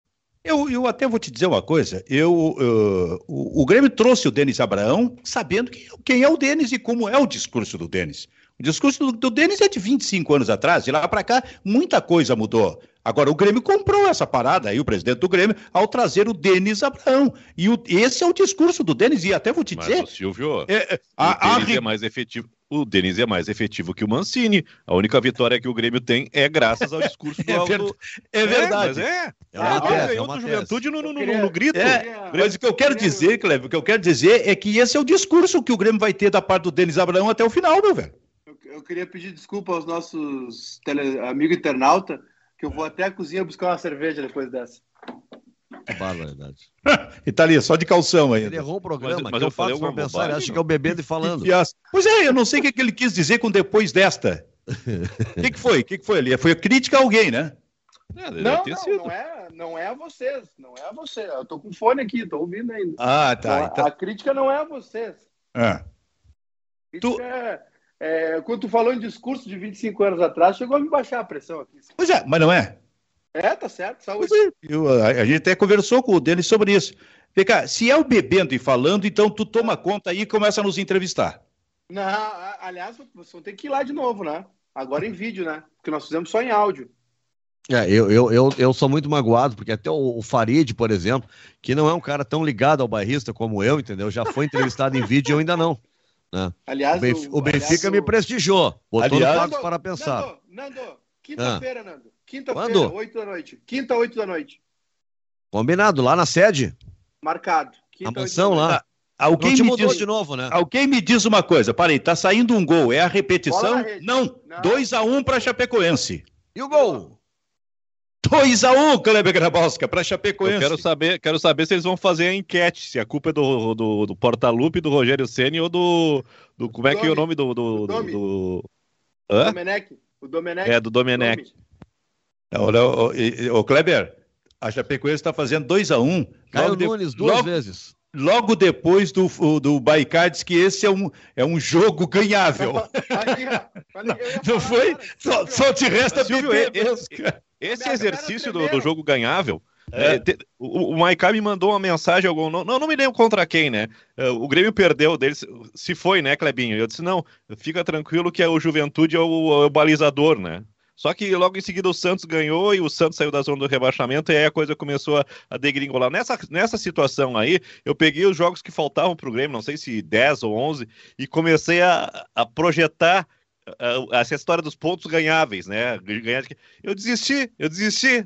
S1: Eu, eu até vou te dizer uma coisa. Eu, uh, o, o, Grêmio trouxe o Denis Abraão sabendo quem, quem é o Denis e como é o discurso do Denis. O discurso do, do Denis é de 25 anos atrás, de lá para cá, muita coisa mudou. Agora, o Grêmio comprou essa parada aí, o presidente do Grêmio, ao trazer o Denis Abraão. E o, esse é o discurso do Denis, e até vou te dizer.
S2: Mas, o Silvio, é, é a, o Denis a... é mais efetivo o Denis é mais efetivo que o Mancini. A única vitória que o Grêmio tem é graças ao discurso do
S1: é Aldo. É verdade.
S2: É, é. É uma ah, tese, é uma juventude no, no, no, no, grito.
S1: É, mas o que eu quero dizer, Cleber, o que eu quero dizer é que esse é o discurso que o Grêmio vai ter da parte do Denis Abraão até o final, meu velho.
S3: Eu, queria pedir desculpa aos nossos tele, amigos internauta, que eu vou até a cozinha buscar uma cerveja depois dessa.
S4: Barbaridade.
S1: Itália, só de calção aí.
S4: Ele errou o programa, mas, mas eu, eu faço para pensar, acho que é o bebendo e falando.
S1: Pois é, eu não sei o que, ele quis dizer com depois desta. O que, que, foi? O que, que foi ali? Foi crítica a alguém, né?
S3: É, não, não, não, é, não é a vocês, não é a você. Eu tô com fone aqui, tô ouvindo ainda.
S1: Ah, tá.
S3: Então, então... A crítica não é a vocês.
S1: Ah.
S3: Tu... É, é, quando tu falou em discurso de 25 anos atrás, chegou a me baixar a pressão aqui.
S1: Pois é, mas não é.
S3: É, tá certo, saúde.
S1: Eu, a, a, gente até conversou com o Denis sobre isso. Vem cá, se é o bebendo e falando, então tu toma conta aí e começa a nos entrevistar.
S3: Não, aliás, você vai ter que ir lá de novo, né? Agora em vídeo, né? Porque nós fizemos só em áudio.
S4: É, eu, eu, eu, eu sou muito magoado, porque até o, o Farid, por exemplo, que não é um cara tão ligado ao bairrista como eu, entendeu? Já foi entrevistado em vídeo e eu ainda não. Né? Aliás, o, Benf o, Benfica aliás, me prestigiou, botou aliás, no para pensar.
S3: Nando, Nando quinta-feira, ah. Nando. Quinta-feira, 8 da noite. Quinta, 8 da noite.
S4: Combinado, lá na sede?
S3: Marcado.
S4: Quinta, a mansão lá.
S1: Alguém me diz de novo, né? Alguém me diz uma coisa. Parei, tá saindo um gol. É a repetição? Não. 2x1 um para Chapecoense.
S4: E o gol?
S1: 2x1, um, Kleber Grabowska, para Chapecoense. Eu
S2: quero saber, quero saber se eles vão fazer a enquete, se a culpa é do, do, do Portalupe, do Rogério Ceni ou do, do. Como é que é o nome do. Do, do, do...
S3: Domenech. O
S2: Domenech. É, do Domenech.
S1: Olha, o, o Kleber, a Chapecoense está fazendo 2x1. Um,
S4: Caio Nunes, duas
S1: logo,
S4: vezes.
S1: Logo depois do, do Baicá, diz que esse é um, é um jogo ganhável. Não foi? Só, só te resta Silvio,
S2: esse, esse exercício do, do jogo ganhável. É. É, o, o Maiká me mandou uma mensagem, algum, não, não me lembro contra quem, né? É, o Grêmio perdeu dele, se foi, né, Clebinho? Eu disse, não, fica tranquilo que é o Juventude é o, é o balizador, né? Só que logo em seguida o Santos ganhou e o Santos saiu da zona do rebaixamento e aí a coisa começou a, a degringolar. Nessa, nessa situação aí, eu peguei os jogos que faltavam para o Grêmio, não sei se 10 ou 11, e comecei a, a projetar essa história dos pontos ganháveis, né? Eu desisti, eu desisti.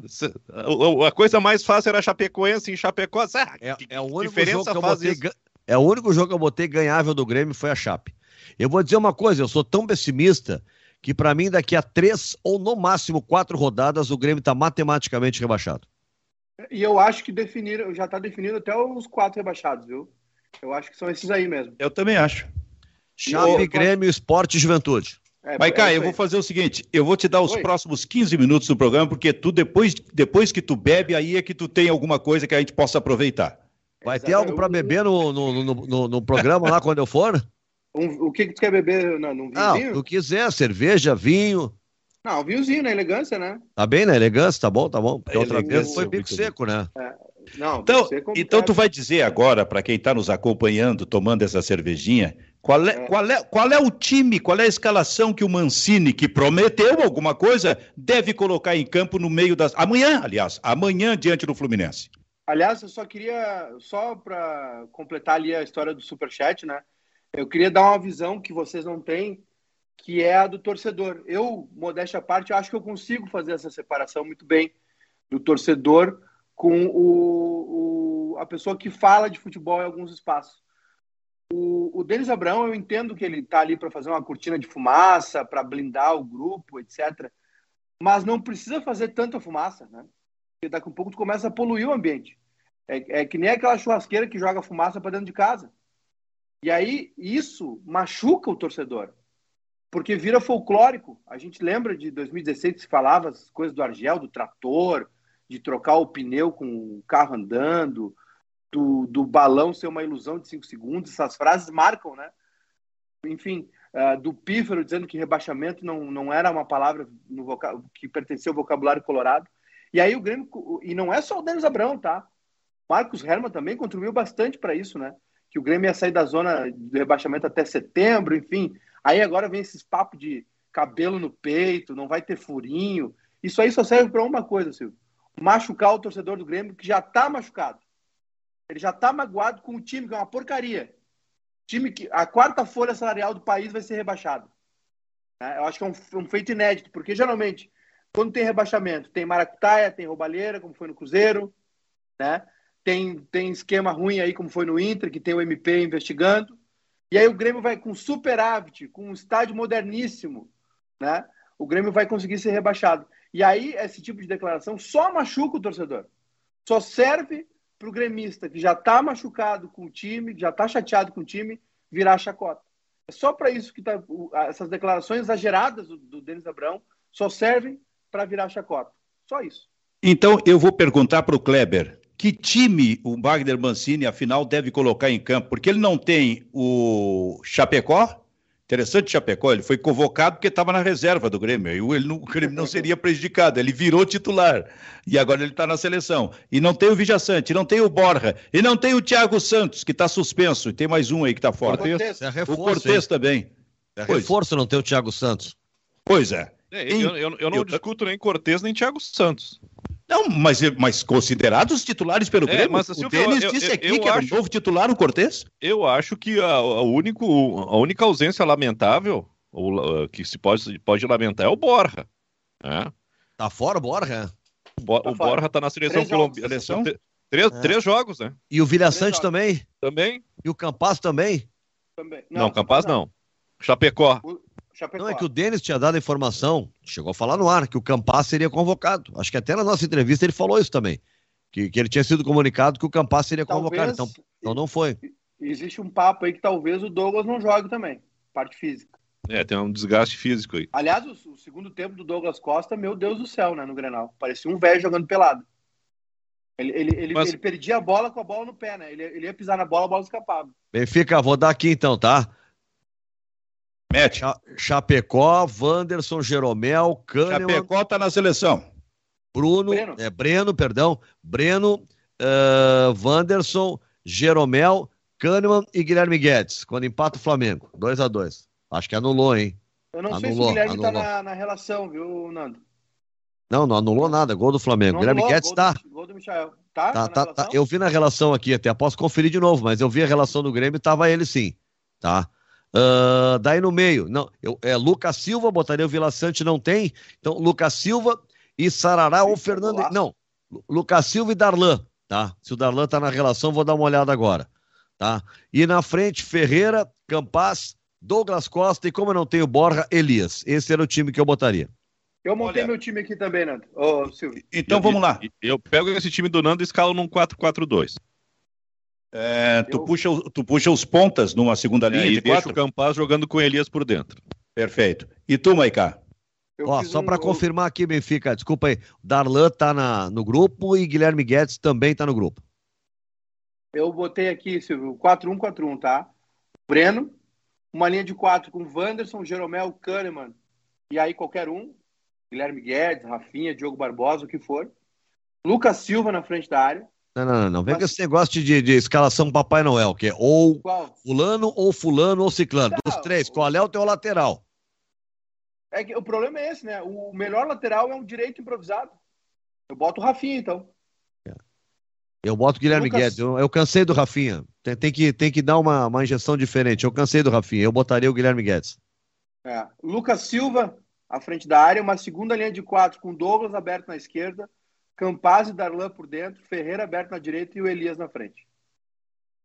S2: A coisa mais fácil era Chapecoense em Chapecó. Ah,
S4: é, é, o único jogo que eu botei, é o único jogo que eu botei ganhável do Grêmio foi a Chape. Eu vou dizer uma coisa, eu sou tão pessimista que para mim daqui a três ou no máximo quatro rodadas o Grêmio está matematicamente rebaixado.
S3: E eu acho que definiram, já está definido até os quatro rebaixados, viu? Eu acho que são esses aí mesmo.
S1: Eu também acho.
S4: Chave, Grêmio, Esporte e Juventude.
S1: É, Mas, Caio, eu vou fazer o seguinte: eu vou te dar os Oi. próximos 15 minutos do programa, porque tu, depois, depois que tu bebe, aí é que tu tem alguma coisa que a gente possa aproveitar.
S4: Vai ter algo para beber no, no, no, no, programa lá quando eu for?
S3: Um, o que, que tu quer beber? Não, num
S4: vinhozinho? Ah, tu quiser, cerveja, vinho.
S3: Não, vinhozinho na elegância, né?
S4: Tá bem na elegância, tá bom, tá bom. Porque outra vez foi bico seco, né? É.
S1: Não, então, então tu vai dizer agora, para quem está nos acompanhando, tomando essa cervejinha, qual é, é. Qual, é, qual é o time, qual é a escalação que o Mancini, que prometeu alguma coisa, deve colocar em campo no meio das. Amanhã, aliás, amanhã diante do Fluminense.
S3: Aliás, eu só queria, só para completar ali a história do Superchat, né? Eu queria dar uma visão que vocês não têm, que é a do torcedor. Eu, modéstia à parte, acho que eu consigo fazer essa separação muito bem do torcedor com o, o a pessoa que fala de futebol em alguns espaços. O, o Denis Abraão, eu entendo que ele está ali para fazer uma cortina de fumaça, para blindar o grupo, etc. Mas não precisa fazer tanta fumaça, né? Porque daqui a um pouco tu começa a poluir o ambiente. É, é que nem aquela churrasqueira que joga fumaça para dentro de casa. E aí isso machuca o torcedor, porque vira folclórico. A gente lembra de 2016 que se falava as coisas do Argel, do trator, de trocar o pneu com o carro andando, do, do balão ser uma ilusão de cinco segundos, essas frases marcam, né? Enfim, uh, do pífero dizendo que rebaixamento não, não era uma palavra que pertencia ao vocabulário colorado. E aí o Grêmio, e não é só o Denis Abrão, tá? Marcos Herman também contribuiu bastante para isso, né? Que o Grêmio ia sair da zona do rebaixamento até setembro, enfim. Aí agora vem esses papos de cabelo no peito, não vai ter furinho. Isso aí só serve para uma coisa, Silvio. Machucar o torcedor do Grêmio que já está machucado. Ele já está magoado com o time, que é uma porcaria. Time que a quarta folha salarial do país vai ser rebaixado. É, eu acho que é um, um, feito inédito, porque geralmente, quando tem rebaixamento, tem maracutaia, tem roubalheira, como foi no Cruzeiro, né? Tem, tem esquema ruim aí, como foi no Inter, que tem o MP investigando. E aí o Grêmio vai com superávit, com um estádio moderníssimo, né? O Grêmio vai conseguir ser rebaixado. E aí esse tipo de declaração só machuca o torcedor. Só serve para o gremista que já está machucado com o time, já está chateado com o time, virar chacota. É só para isso que tá, essas declarações exageradas do, do Denis Abrão só servem para virar chacota. Só isso.
S1: Então eu vou perguntar para o Kleber. Que time o Wagner Mancini, afinal, deve colocar em campo? Porque ele não tem o Chapecó, Interessante Chapecó, ele foi convocado porque estava na reserva do Grêmio, e ele não, o Grêmio não seria prejudicado, ele virou titular, e agora ele está na seleção. E não tem o Vijaçante, não tem o Borja, e não tem o Thiago Santos, que está suspenso, e tem mais um aí que está fora.
S4: É
S1: o Cortez também.
S4: É reforço não ter o Thiago Santos.
S1: Pois é.
S2: é eu, eu, eu, não eu, discuto nem Cortez nem Thiago Santos.
S1: Não, mas, mas considerados titulares pelo é, Grêmio, mas, assim, o Denis eu, disse aqui que era acho, novo titular, o Cortez.
S2: Eu acho que a, a, único, a única ausência lamentável, ou, uh, que se pode, pode lamentar, é o Borja. É.
S4: Tá fora o Borja?
S2: Bo, tá o fora. Borja tá na seleção colombiana. Três, é. três jogos, né?
S4: E o Vilha Sante também?
S2: Também.
S4: E o Campas também?
S2: Também. Não, não Campas não. não. Chapecó.
S4: O... Chapecó. Não, é que o Denis tinha dado a informação, chegou a falar no ar, que o Campas seria convocado. Acho que até na nossa entrevista ele falou isso também. Que, que ele tinha sido comunicado que o Campas seria talvez, convocado. Então, então não foi.
S3: Existe um papo aí que talvez o Douglas não jogue também, parte física.
S2: É, tem um desgaste físico aí.
S3: Aliás, o, o segundo tempo do Douglas Costa, meu Deus do céu, né, no Grenal. Parecia um velho jogando pelado. Ele, ele, ele, Mas... ele, perdia a bola com a bola no pé, né? Ele, ele ia pisar na bola, a bola escapava.
S4: Benfica, vou dar aqui então, tá?
S1: Mete.
S4: Chapecó, Wanderson, Jeromel, Kahneman.
S1: Chapecó tá na seleção.
S4: Bruno, Breno. é Breno, perdão. Breno, uh, Wanderson, Jeromel, Kahneman e Guilherme Guedes, quando empata o Flamengo. 2 a 2 Acho que anulou, hein?
S3: Eu não anulou, sei se o Guilherme tá anulou. tá na, na, relação, viu, Nando?
S4: Não, não anulou nada. Gol do Flamengo. Não Guilherme anulou, Guedes
S3: gol
S4: tá.
S3: Do, gol do Michel. Tá?
S4: Tá, tá, tá, Eu vi na relação aqui, até posso conferir de novo, mas eu vi a relação do Grêmio e tava ele sim. Tá? Uh, daí no meio, não, eu, é Lucas Silva, botaria o Vila Sante, não tem. Então, Lucas Silva e Sarará ou Fernando. Não, Lucas Silva e Darlan, tá? Se o Darlan tá na relação, vou dar uma olhada agora, tá? E na frente, Ferreira, Campas, Douglas Costa e como eu não tenho Borja, Elias. Esse era o time que eu botaria.
S3: Eu montei Olha, meu time aqui também, Nando. Ô,
S1: Silvio. Então vamos lá.
S2: Eu pego esse time do Nando e escalo num 4-4-2.
S1: É, tu, puxa, tu puxa os pontas numa segunda linha é,
S2: e deixa o Campaz jogando com Elias por dentro.
S1: Perfeito. E tu, Maicá?
S4: Ó, só um, para confirmar aqui, Benfica, desculpa aí. Darlan tá na, no grupo e Guilherme Guedes também tá no grupo.
S3: Eu botei aqui, Silvio, 4-1-4-1, tá? Breno, uma linha de quatro com Wanderson, Jeromel, Kahneman e aí qualquer um. Guilherme Guedes, Rafinha, Diogo Barbosa, o que for. Lucas Silva na frente da área.
S4: Não, não, não. não. Vem Mas... com esse negócio de, de escalação Papai Noel, que é ou qual? fulano, ou fulano, ou ciclano. Não, Dos três, qual é o teu lateral?
S3: É que o problema é esse, né? O melhor lateral é um direito improvisado. Eu boto o Rafinha, então.
S4: Eu boto o Guilherme Lucas... Guedes. Eu, eu, cansei do Rafinha. Tem, tem, que, tem que dar uma, uma injeção diferente. Eu cansei do Rafinha. Eu botaria o Guilherme Guedes.
S3: É. Lucas Silva, à frente da área. Uma segunda linha de quatro com Douglas aberto na esquerda. Campaz e Darlan por dentro. Ferreira aberto na direita e o Elias na frente.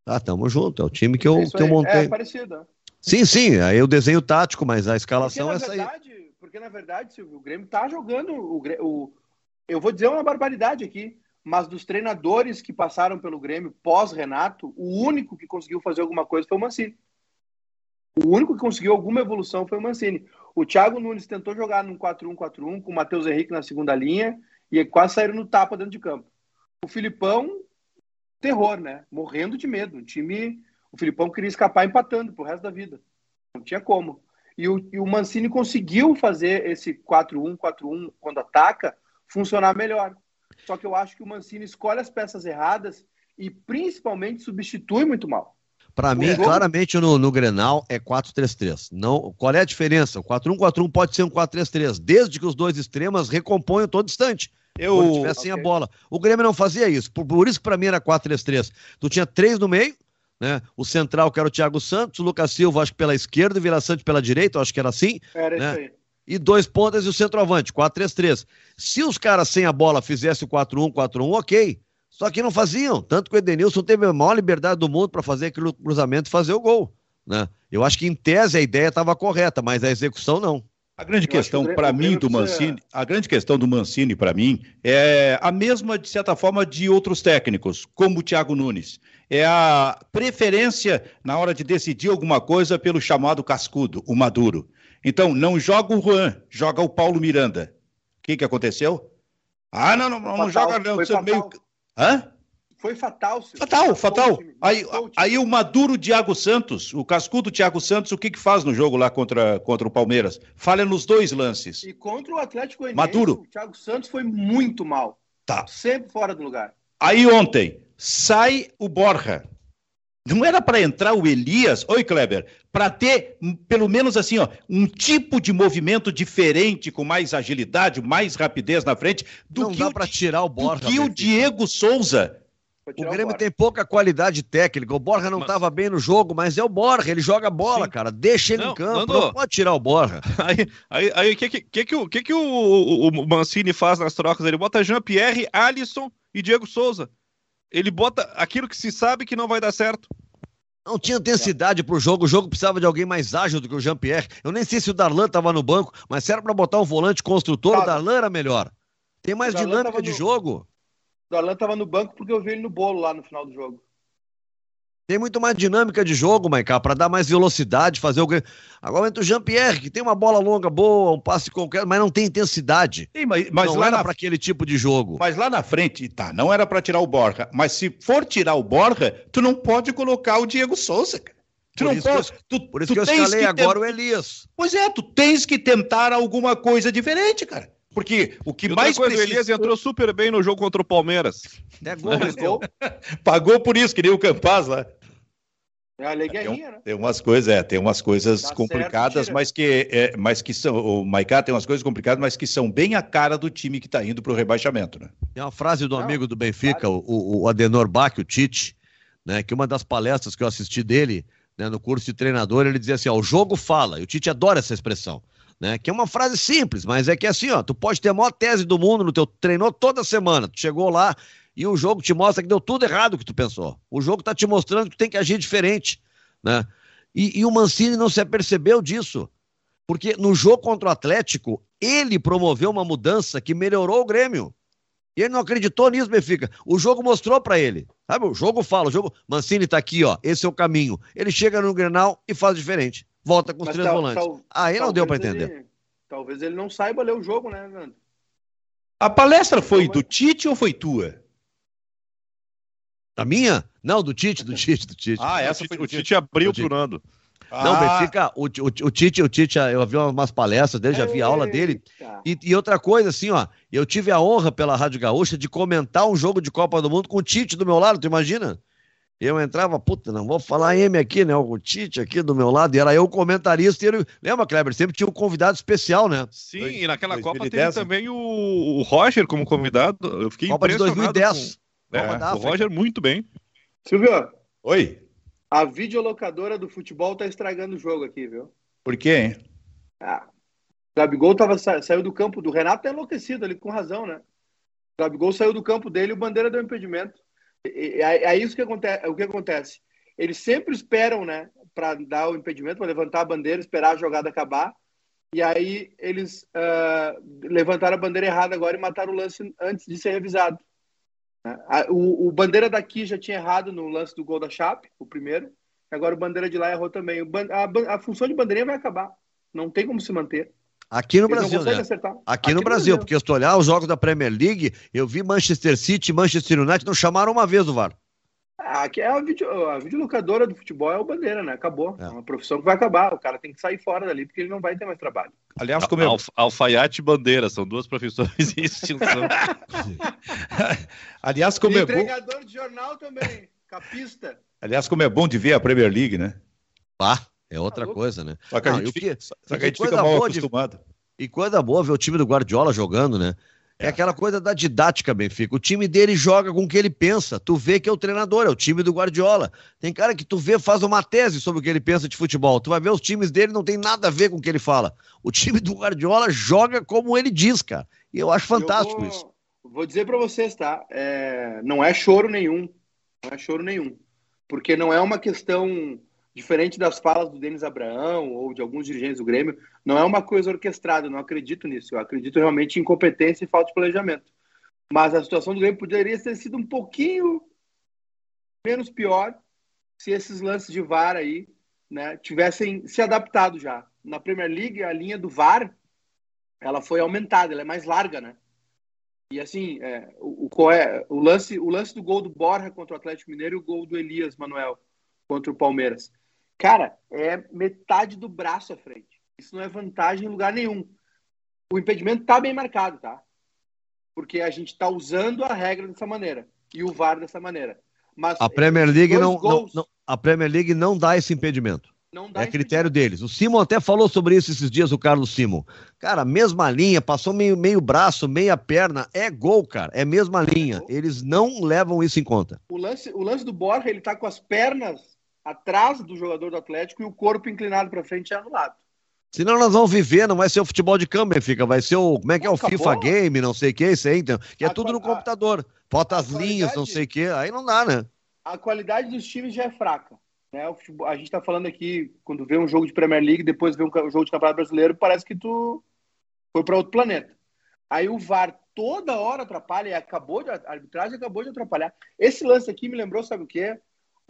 S4: Ah, tamo junto. É o time que eu, é que eu montei. É
S3: parecido. É.
S4: Sim, sim. Aí eu desenho tático, mas a escalação porque, é essa
S3: verdade, aí. Porque, na verdade, Silvio, o Grêmio tá jogando. O, o, eu vou dizer uma barbaridade aqui mas dos treinadores que passaram pelo Grêmio pós-Renato, o único que conseguiu fazer alguma coisa foi o Mancini. O único que conseguiu alguma evolução foi o Mancini. O Thiago Nunes tentou jogar num 4-1-4-1 com o Matheus Henrique na segunda linha e quase saíram no tapa dentro de campo. O Filipão, terror, né? Morrendo de medo. O time, o Filipão queria escapar empatando pro resto da vida. Não tinha como. E o, e o Mancini conseguiu fazer esse 4-1-4-1 quando ataca funcionar melhor. Só que eu acho que o Mancini escolhe as peças erradas e principalmente substitui muito mal.
S4: Para mim, jogo... claramente no, no Grenal é 4-3-3. Não, qual é a diferença? O 4-1-4-1 pode ser um 4-3-3, desde que os dois extremas recomponham todo instante. Eu... Quando tivessem okay. a bola. O Grêmio não fazia isso. Por, por isso que para mim era 4-3-3. Tu tinha três no meio, né? O central, que era o Thiago Santos, o Lucas Silva, acho que pela esquerda, o Vila Sante pela direita, acho que era assim.
S3: Era
S4: né?
S3: isso aí
S4: e dois pontas e o centroavante, 4-3-3. Se os caras sem a bola fizessem o 4-1, 4-1, ok. Só que não faziam. Tanto que o Edenilson teve a maior liberdade do mundo para fazer aquele cruzamento e fazer o gol. Né? Eu acho que em tese a ideia estava correta, mas a execução não.
S1: A grande Eu questão para mim do Mancini, a grande questão do Mancini para mim é a mesma de certa forma de outros técnicos, como o Thiago Nunes. É a preferência na hora de decidir alguma coisa pelo chamado cascudo, o maduro. Então, não joga o Juan, joga o Paulo Miranda. O que, que aconteceu? Ah, não, não, não, não joga não. Fatal. Meio... Hã?
S3: Foi fatal.
S1: Senhor. Fatal, fatal. Aí, aí o Maduro Thiago Santos, o cascudo Thiago Santos, o que que faz no jogo lá contra, contra o Palmeiras? Falha nos dois lances.
S3: E contra o Atlético Goianiense,
S1: Maduro.
S3: o Thiago Santos foi muito mal.
S1: Tá.
S3: Sempre fora do lugar.
S1: Aí ontem, sai o Borja. Não era para entrar o Elias, oi Kleber, para ter pelo menos assim, ó, um tipo de movimento diferente, com mais agilidade, mais rapidez na frente, do
S4: Não
S1: que
S4: dá para tirar o Borja.
S1: Do que o Diego Souza.
S4: O Grêmio o tem pouca qualidade técnica. O Borja não estava mas... bem no jogo, mas é o Borja, ele joga bola, Sim. cara. Deixa ele não, em campo, mandou. não pode tirar o Borja.
S2: Aí, aí, aí que, que, que, que, o, que, que o, o, o Mancini faz nas trocas? Ele bota Jean-Pierre, Alisson e Diego Souza ele bota aquilo que se sabe que não vai dar certo.
S4: Não tinha intensidade pro jogo, o jogo precisava de alguém mais ágil do que o Jean-Pierre. Eu nem sei se o Darlan tava no banco, mas se era pra botar um volante construtor, o Darlan era melhor. Tem mais dinâmica de no... jogo.
S3: O Darlan tava no banco porque eu vi ele no bolo lá no final do jogo.
S4: Tem muito mais dinâmica de jogo, Maiká, para dar mais velocidade, fazer o. Agora entra o Jean-Pierre, que tem uma bola longa boa, um passe qualquer, mas não tem intensidade.
S1: Sim, mas, mas
S4: não
S1: lá
S4: era na... para aquele tipo de jogo.
S1: Mas lá na frente, tá, não era para tirar o Borja. Mas se for tirar o Borja, tu não pode colocar o Diego Souza, cara.
S4: Tu por não pode. Tu, por isso tu que eu escalei que agora tent... o Elias.
S1: Pois é, tu tens que tentar alguma coisa diferente, cara. Porque o que mais
S2: coisa, precisa... o Elias entrou super bem no jogo contra o Palmeiras.
S4: É gol, é gol.
S1: Pagou por isso, que nem o Campaz lá.
S3: É a leguinha,
S1: tem, né? Tem umas coisas, é, tem umas coisas Dá complicadas, certo, mas que, é, mas que são. O Maicá tem umas coisas complicadas, mas que são bem a cara do time que está indo para o rebaixamento, né?
S4: Tem uma frase do Não, amigo do Benfica, claro. o, o Adenor Bach, o Tite, né? Que uma das palestras que eu assisti dele, né, no curso de treinador, ele dizia assim: ó, o jogo fala, e o Tite adora essa expressão. Né, que é uma frase simples, mas é que é assim, ó, tu pode ter a maior tese do mundo no teu treinou toda semana, tu chegou lá e o jogo te mostra que deu tudo errado o que tu pensou. O jogo tá te mostrando que tu tem que agir diferente né? E, e o Mancini não se apercebeu disso, porque no jogo contra o Atlético, ele promoveu uma mudança que melhorou o Grêmio. E ele não acreditou nisso, Benfica. O jogo mostrou para ele. Sabe, o jogo fala, o jogo. Mancini tá aqui, ó. Esse é o caminho. Ele chega no Grenal e faz diferente. Volta com os três tal, volantes. Tal, Aí não deu para entender.
S3: Ele, talvez ele não saiba ler o jogo, né, Nando?
S1: A palestra foi do Tite ou foi tua?
S4: A minha? Não, do Tite, do Tite, do Tite.
S2: Ah, essa foi o Tite abriu pro Nando.
S4: Não, ah. Benfica, o, o, o, Tite, o Tite, eu vi umas palestras dele, já vi a aula dele. E, e, outra coisa, assim, ó, eu tive a honra pela Rádio Gaúcha de comentar um jogo de Copa do Mundo com o Tite do meu lado, tu imagina? Eu entrava, puta, não vou falar M aqui, né? O Tite aqui do meu lado, e era eu o comentarista. E ele, lembra, Kleber? Sempre tinha um convidado especial, né?
S2: Sim, Dois, e naquela 2010, Copa teve também o, o, Roger como convidado. Eu fiquei Copa de 2010. Com... É, o Roger muito bem.
S3: Silvio.
S1: Oi.
S3: A videolocadora do futebol tá estragando o jogo aqui, viu?
S1: Por quê, hein?
S3: Ah, o Gabigol tava, saiu do campo do Renato, tá enlouquecido ali, com razão, né? O Gabigol saiu do campo dele e o Bandeira deu impedimento. É, é isso que acontece, o que acontece. Eles sempre esperam, né, para dar o impedimento, para levantar a bandeira, esperar a jogada acabar. E aí eles uh, levantaram a bandeira errada agora e mataram o lance antes de ser revisado. O, o, Bandeira daqui já tinha errado no lance do gol da Chape, o primeiro. Agora o Bandeira de lá errou também. A, a função de bandeirinha vai acabar. Não tem como se manter.
S4: Aqui no Eles Brasil, né? Aqui, Aqui, no, Brasil, Brasil, porque se tu olhar os jogos da Premier League, eu vi Manchester City e Manchester United não chamaram uma vez o VAR.
S3: Aqui é a, video, a videolocadora do futebol é o Bandeira, né? Acabou. É. é uma profissão que vai acabar. O cara tem que sair fora dali porque ele não vai ter mais trabalho.
S2: Aliás, como Alf, Alfaiate e Bandeira são duas profissões em extinção.
S3: Aliás, como e é entregador bom... de jornal também, capista.
S1: Aliás, como é bom de ver a Premier League, né?
S4: Ah, é outra tá coisa, né?
S1: Só que a gente, fica, só que a gente fica mal acostumado.
S4: De... E coisa boa ver o time do Guardiola jogando, né? É aquela coisa da didática, Benfica. O time dele joga com o que ele pensa. Tu vê que é o treinador, é o time do Guardiola. Tem cara que tu vê, faz uma tese sobre o que ele pensa de futebol. Tu vai ver os times dele, não tem nada a ver com o que ele fala. O time do Guardiola joga como ele diz, cara. E eu acho fantástico eu
S3: vou,
S4: isso.
S3: Vou dizer para vocês, tá? É, não é choro nenhum. Não é choro nenhum. Porque não é uma questão diferente das falas do Denis Abraão ou de alguns dirigentes do Grêmio, não é uma coisa orquestrada, eu não acredito nisso. Eu acredito realmente em incompetência e falta de planejamento. Mas a situação do Grêmio poderia ter sido um pouquinho menos pior se esses lances de VAR aí né, tivessem se adaptado já. Na Premier League, a linha do VAR ela foi aumentada, ela é mais larga, né? E assim, é, o, o, é, lance, o lance do gol do Borja contra o Atlético Mineiro e o gol do Elias Manuel contra o Palmeiras. Cara, é metade do braço à frente. Isso não é vantagem em lugar nenhum. O impedimento tá bem marcado, tá? Porque a gente tá usando a regra dessa maneira e o VAR dessa maneira. Mas
S4: a Premier League não, gols... não, não, a Premier League não dá esse impedimento. é critério deles. O Simon até falou sobre isso esses dias, o Carlos Simon. Cara, mesma linha, passou meio, meio braço, meia perna, é gol, cara. É mesma linha. É Eles não levam isso em conta.
S3: O lance, o lance do Borja, ele tá com as pernas atrás do jogador do Atlético e o corpo inclinado para frente é anulado.
S4: Senão nós vamos viver, não vai ser o futebol de câmera, fica, vai ser o, como é que é o Acabou. FIFA Game, não sei o que, isso aí, então, que é a tudo no computador. Bota as linhas, não sei o que, aí não dá, né?
S3: A qualidade dos times já é fraca. Né? Futebol, a gente está falando aqui, quando vê um jogo de Premier League, depois vê um jogo de Campeonato Brasileiro, parece que tu foi para outro planeta. Aí o VAR toda hora atrapalha e acabou de, a arbitragem acabou de atrapalhar. Esse lance aqui me lembrou, sabe o quê?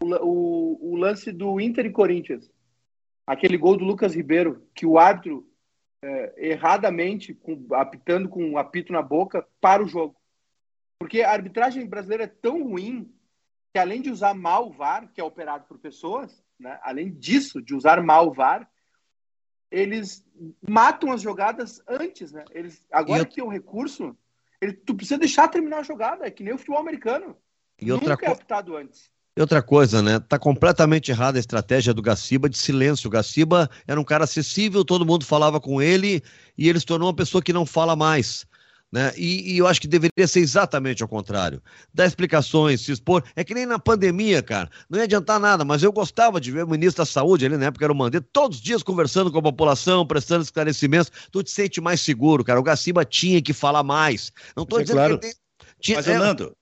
S3: O, o, lance do Inter e Corinthians. Aquele gol do Lucas Ribeiro, que o árbitro, é, erradamente, com, apitando com um apito na boca, para o jogo. Porque a arbitragem brasileira é tão ruim que, além de usar mal o VAR, que é operado por pessoas, né, além disso, de usar mal o VAR, eles matam as jogadas antes, né? Eles, agora eu... que é um recurso, ele, tu precisa deixar terminar a jogada, é que nem o futebol americano.
S4: E Nunca outra
S3: é apitado antes.
S4: E outra coisa, né? Tá completamente errada a estratégia do Gaciba de silêncio. O Gaciba era um cara acessível, todo mundo falava com ele e ele se tornou uma pessoa que não fala mais. Né? E, e, eu acho que deveria ser exatamente ao contrário. Dar explicações, se expor. É que nem na pandemia, cara. Não ia adiantar nada, mas eu gostava de ver o ministro da Saúde, ali na época era o Mandetta, todos os dias conversando com a população, prestando esclarecimentos. Tu te sente mais seguro, cara. O Gaciba tinha que falar mais. Não estou é dizendo
S1: claro. que ele tem... Tinha, mas, Fernando,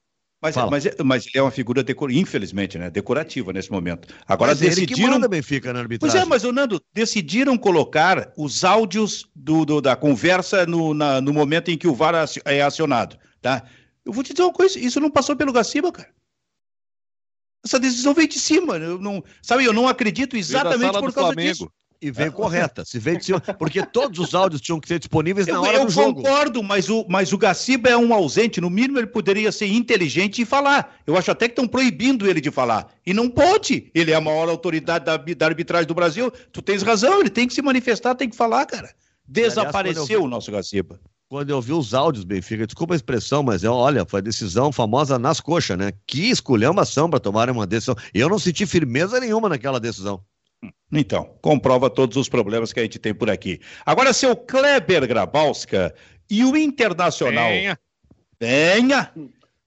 S1: mas, mas, mas, ele é uma figura, decor... infelizmente, né, decorativa nesse momento. Agora mas decidiram. Ele que manda
S4: Benfica na arbitragem.
S1: Pois é, mas o Nando, decidiram colocar os áudios do, do da conversa no, na, no momento em que o VAR é acionado. Tá? Eu vou te dizer uma coisa: isso não passou pelo Gaciba, cara. Essa decisão veio de cima. Eu não, sabe, eu não acredito exatamente por causa disso.
S4: E veio correta. Se veio de cima, porque todos os áudios tinham que ser disponíveis na hora
S1: eu
S4: do jogo.
S1: Eu concordo, mas o, mas o Gaciba é um ausente. No mínimo, ele poderia ser inteligente e falar. Eu acho até que estão proibindo ele de falar. E não pode. Ele é a maior autoridade da, da arbitragem do Brasil. Tu tens razão, ele tem que se manifestar, tem que falar, cara. Desapareceu Aliás, o nosso Gaciba.
S4: Quando eu vi os áudios, Benfica, desculpa a expressão, mas é, olha, foi a decisão famosa nas coxas, né? Que esculhambação para tomar uma decisão. Eu não senti firmeza nenhuma naquela decisão.
S1: Então, comprova todos os problemas que a gente tem por aqui. Agora, seu Kleber Grabowska e o Internacional. Venha. Venha.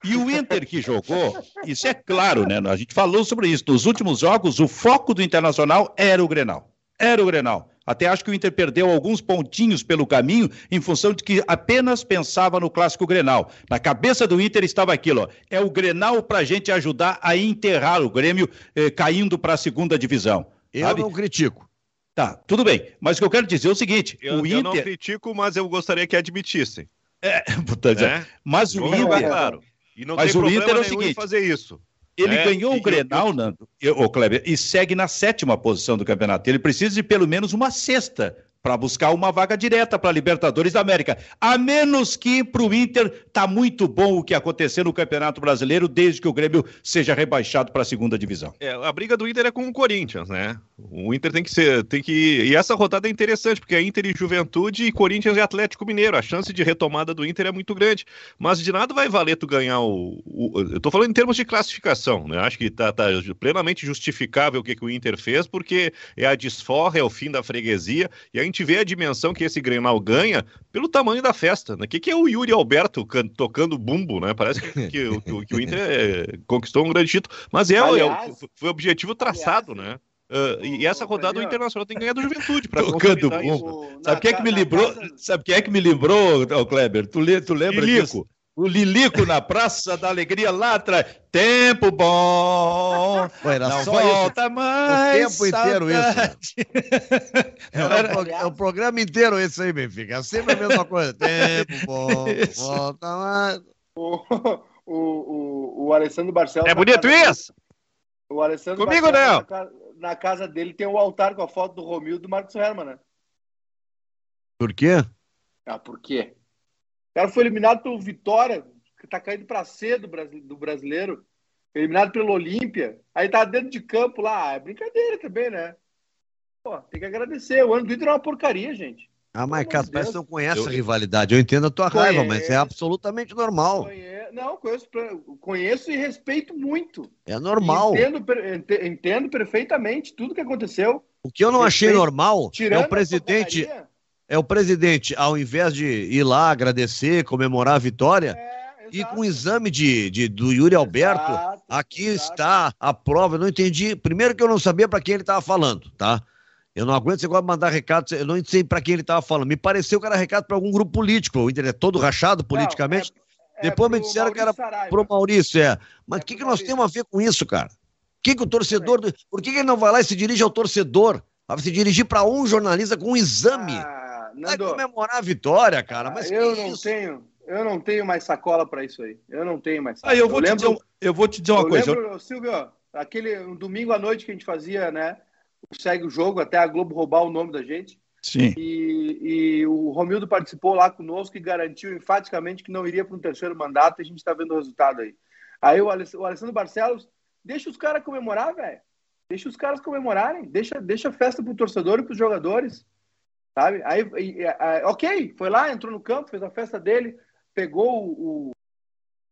S1: E o Inter que jogou, isso é claro, né? A gente falou sobre isso. Nos últimos jogos, o foco do Internacional era o Grenal. Era o Grenal. Até acho que o Inter perdeu alguns pontinhos pelo caminho em função de que apenas pensava no clássico Grenal. Na cabeça do Inter estava aquilo: ó, é o Grenal para a gente ajudar a enterrar o Grêmio eh, caindo para a segunda divisão.
S4: Eu sabe? não critico.
S1: Tá, tudo bem. Mas o que eu quero dizer é o seguinte:
S2: eu,
S1: o
S2: Inter... eu não critico, mas eu gostaria que admitissem.
S1: É, né? mas o Inter. Claro.
S2: E não mas tem o Inter é o seguinte, fazer isso.
S1: Ele é, ganhou o Grenal, eu... Nando, o Kleber, e segue na sétima posição do campeonato. Ele precisa de pelo menos uma sexta para buscar uma vaga direta para a Libertadores da América. A menos que para o Inter tá muito bom o que aconteceu no Campeonato Brasileiro desde que o Grêmio seja rebaixado para a segunda divisão.
S2: É, a briga do Inter é com o Corinthians, né? O Inter tem que ser, tem que e essa rodada é interessante porque é Inter e Juventude e Corinthians e Atlético Mineiro. A chance de retomada do Inter é muito grande, mas de nada vai valer tu ganhar o, o eu tô falando em termos de classificação, né? Acho que tá, tá plenamente justificável o que, que o Inter fez porque é a desforra, é o fim da freguesia e a gente vê a dimensão que esse Grenal ganha pelo tamanho da festa. Né? O que, que é o Yuri Alberto tocando bumbo, né? Parece que, que, que, que o Inter é, conquistou um grande título. Mas é, aliás, é foi o objetivo traçado, aliás, né? Uh, e essa rodada o Internacional tem que ganhar do Juventude para
S1: tocando bumbo. Sabe quem é que me lembrou? Sabe quem é que me lembrou, Kleber? Tu, tu lembra Ilico. disso? O Lilico na Praça da Alegria lá atrás. Tempo bom.
S4: era não só volta isso. mais. O tempo inteiro isso. É, o, é o programa inteiro esse aí, Benfica. É sempre a mesma coisa. Tempo bom. Isso. Volta mais.
S3: O, o, o, o Alessandro Barcelos.
S2: É bonito isso?
S3: O Alessandro
S2: Comigo Barcelos,
S3: não. Na, na, casa dele tem o um altar com a foto do Romildo e do Marcos Herman, né?
S4: Por quê?
S3: Ah, por quê? O cara foi eliminado pelo Vitória, que tá caindo para C do, do brasileiro. Eliminado pelo Olímpia. Aí tá dentro de campo lá. É brincadeira também, né? Pô, tem que agradecer. O ano do Inter é uma porcaria, gente.
S4: Ah, mas Cássio, parece que não conhece eu... a rivalidade. Eu entendo a tua conheço, raiva, mas é absolutamente normal.
S3: Conheço, não, conheço, conheço e respeito muito.
S4: É normal.
S3: Entendo, entendo perfeitamente tudo que aconteceu.
S4: O que eu não respeito, achei normal é o presidente é o presidente, ao invés de ir lá agradecer, comemorar a vitória, é, e com o exame de, de, do Yuri Alberto, exato, aqui exato. está a prova. Eu não entendi. Primeiro que eu não sabia para quem ele estava falando, tá? Eu não aguento você gosta de mandar recado, eu não sei para quem ele estava falando. Me pareceu que era recado para algum grupo político. O Inter é todo rachado politicamente. Não, é, é Depois me disseram Maurício que era para o Maurício, é. Mas o é que, que nós temos a ver com isso, cara? Que que o torcedor. Por que, que ele não vai lá e se dirige ao torcedor? Vai se dirigir para um jornalista com um exame. Ah Vai comemorar a vitória, cara. Mas
S3: eu não isso? tenho, eu não tenho mais sacola para isso aí. Eu não tenho mais.
S1: Sacola. Ah, eu vou, eu te, lembro, dizer, eu vou te dizer uma eu coisa.
S3: Lembro, Silvio, aquele um domingo à noite que a gente fazia, né? Segue o jogo até a Globo roubar o nome da gente.
S1: Sim.
S3: E, e o Romildo participou lá conosco e garantiu enfaticamente que não iria para um terceiro mandato. E a gente está vendo o resultado aí. Aí o Alessandro Barcelos deixa os caras comemorar, velho. Deixa os caras comemorarem. Deixa, deixa a festa pro torcedor e pros jogadores sabe? Aí, ok, foi lá, entrou no campo, fez a festa dele, pegou o, o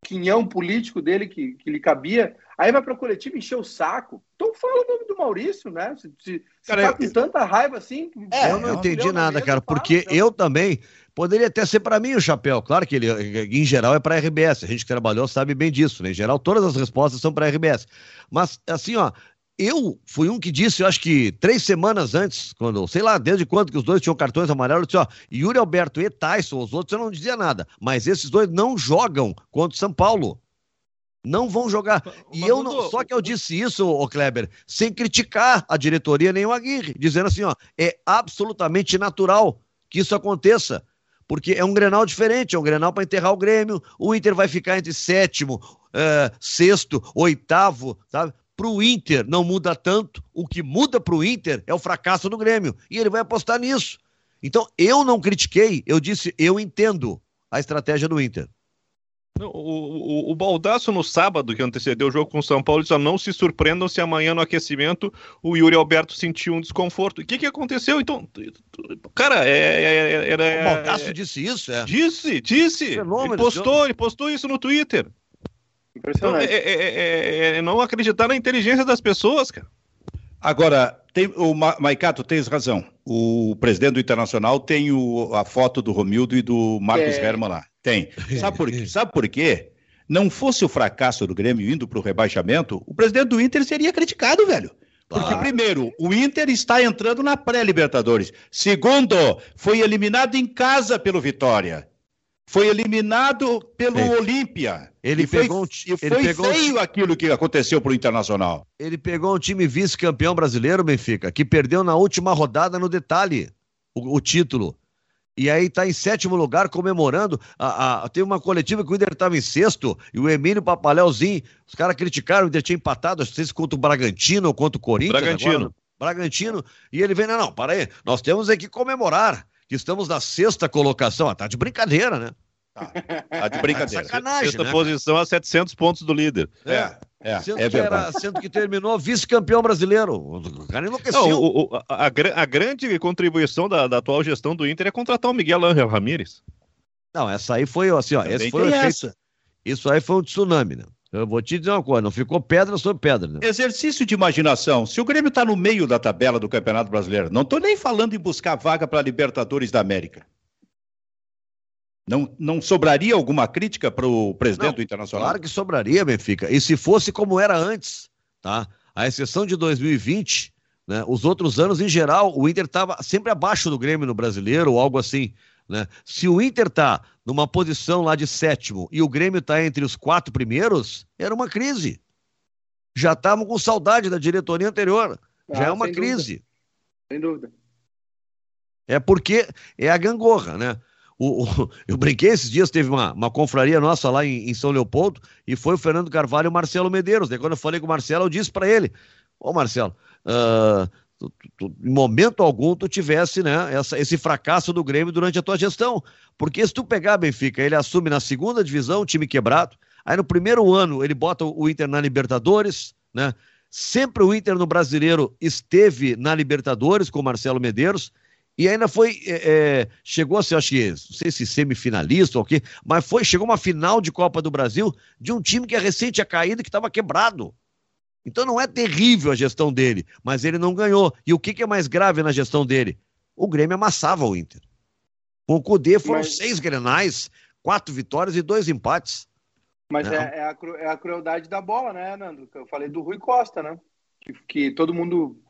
S3: quinhão político dele que, que lhe cabia, aí vai para o coletivo encher o saco. Então fala o nome do Maurício, né? Se, se, cara, tá com eu... tanta raiva assim.
S4: É, eu não entendi nada, cara, porque fala, eu também poderia até ser para mim o chapéu. Claro que ele, em geral, é para a RBS. A gente que trabalhou sabe bem disso, né? Em geral, todas as respostas são para a RBS. Mas, assim, ó, eu fui um que disse, eu acho que três semanas antes, quando, sei lá, desde quando que os dois tinham cartões amarelos, eu disse, ó, Yuri Alberto e Tyson, os outros eu não dizia nada, mas esses dois não jogam contra o São Paulo. Não vão jogar. E eu não, só que eu disse isso, ô Kleber, sem criticar a diretoria nem o Aguirre, dizendo assim, ó, é absolutamente natural que isso aconteça porque é um Grenal diferente, é um Grenal para enterrar o Grêmio. O Inter vai ficar entre sétimo, uh, sexto, oitavo, sabe? Para o Inter não muda tanto, o que muda para o Inter é o fracasso do Grêmio. E ele vai apostar nisso. Então, eu não critiquei, eu disse, eu entendo a estratégia do Inter.
S2: O, o, o Baldaço no sábado, que antecedeu o jogo com o São Paulo, só não se surpreendam se amanhã no aquecimento o Yuri Alberto sentiu um desconforto. O que, que aconteceu? Então, cara, é, é, é era.
S4: o Baldaço disse isso, é?
S2: Disse, disse. Fenômeno, ele postou, ele postou isso no Twitter. Impressionante. Então, é, é, é, não acreditar na inteligência das pessoas, cara.
S1: Agora, tem, o Ma Maicato, tens razão. O presidente do Internacional tem o, a foto do Romildo e do Marcos é. Herman lá. Tem. Sabe por, quê? Sabe por quê? Não fosse o fracasso do Grêmio indo para o rebaixamento, o presidente do Inter seria criticado, velho. Porque, primeiro, o Inter está entrando na pré-Libertadores. Segundo, foi eliminado em casa pelo Vitória. Foi eliminado pelo. Olímpia.
S4: Ele e pegou
S1: foi, um, e foi pegou feio aquilo que aconteceu para o Internacional.
S4: Ele pegou um time vice-campeão brasileiro, Benfica, que perdeu na última rodada no detalhe o, o título. E aí está em sétimo lugar comemorando. A, a, teve uma coletiva que o Inter estava em sexto e o Emílio Papaléuzinho, os caras criticaram, o Inter tinha empatado, não sei se contra o Bragantino ou contra o Corinthians.
S2: Bragantino.
S4: Agora, Bragantino. E ele vem, não, não, para aí, nós temos aqui que comemorar que estamos na sexta colocação. Ah, tá de brincadeira, né?
S2: Tá, tá de brincadeira. Sacanagem, Sexta né? posição a 700 pontos do líder.
S4: É. É, sendo, é que era, sendo que terminou vice-campeão brasileiro. O cara enlouqueceu. Não, o,
S2: o, a, a, grande contribuição da, da, atual gestão do Inter é contratar o Miguel Ángel Ramírez.
S4: Não, essa aí foi assim, ó. esse foi efeito, Isso aí foi um tsunami, né? Eu vou te dizer uma coisa, não ficou pedra sobre pedra. Né?
S1: Exercício de imaginação. Se o Grêmio está no meio da tabela do Campeonato Brasileiro, não estou nem falando em buscar vaga para a Libertadores da América. Não, não sobraria alguma crítica para o presidente não, do Internacional?
S4: Claro que sobraria, Benfica. E se fosse como era antes, tá? A exceção de 2020, né? Os outros anos, em geral, o Inter estava sempre abaixo do Grêmio no brasileiro ou algo assim. Né? Se o Inter está numa posição lá de sétimo e o Grêmio está entre os quatro primeiros, era uma crise. Já estavam com saudade da diretoria anterior. Ah, Já é uma sem crise.
S3: Dúvida. Sem dúvida.
S4: É porque é a gangorra, né? O, o, eu brinquei esses dias, teve uma, uma confraria nossa lá em, em, São Leopoldo, e foi o Fernando Carvalho e o Marcelo Medeiros. Daí quando eu falei com o Marcelo, eu disse para ele, ô Marcelo, uh, tu, tu, em momento algum tu tivesse né, essa, esse fracasso do Grêmio durante a tua gestão. Porque se tu pegar Benfica, ele assume na segunda divisão, time quebrado, aí no primeiro ano ele bota o Inter na Libertadores, né? Sempre o Inter no brasileiro esteve na Libertadores com o Marcelo Medeiros, e ainda foi, é, é, chegou a ser, acho que, não sei se semifinalista ou o quê, mas foi, chegou uma final de Copa do Brasil de um time que é recente tinha caído e que estava quebrado. Então não é terrível a gestão dele, mas ele não ganhou. E o que, que é mais grave na gestão dele? O Grêmio amassava o Inter. Com o Cudê foram mas... seis grenais, quatro vitórias e dois empates.
S3: Mas é, é, a, é, a, crueldade da bola, né, Nando? Eu falei do Rui Costa, né? Que, que todo mundo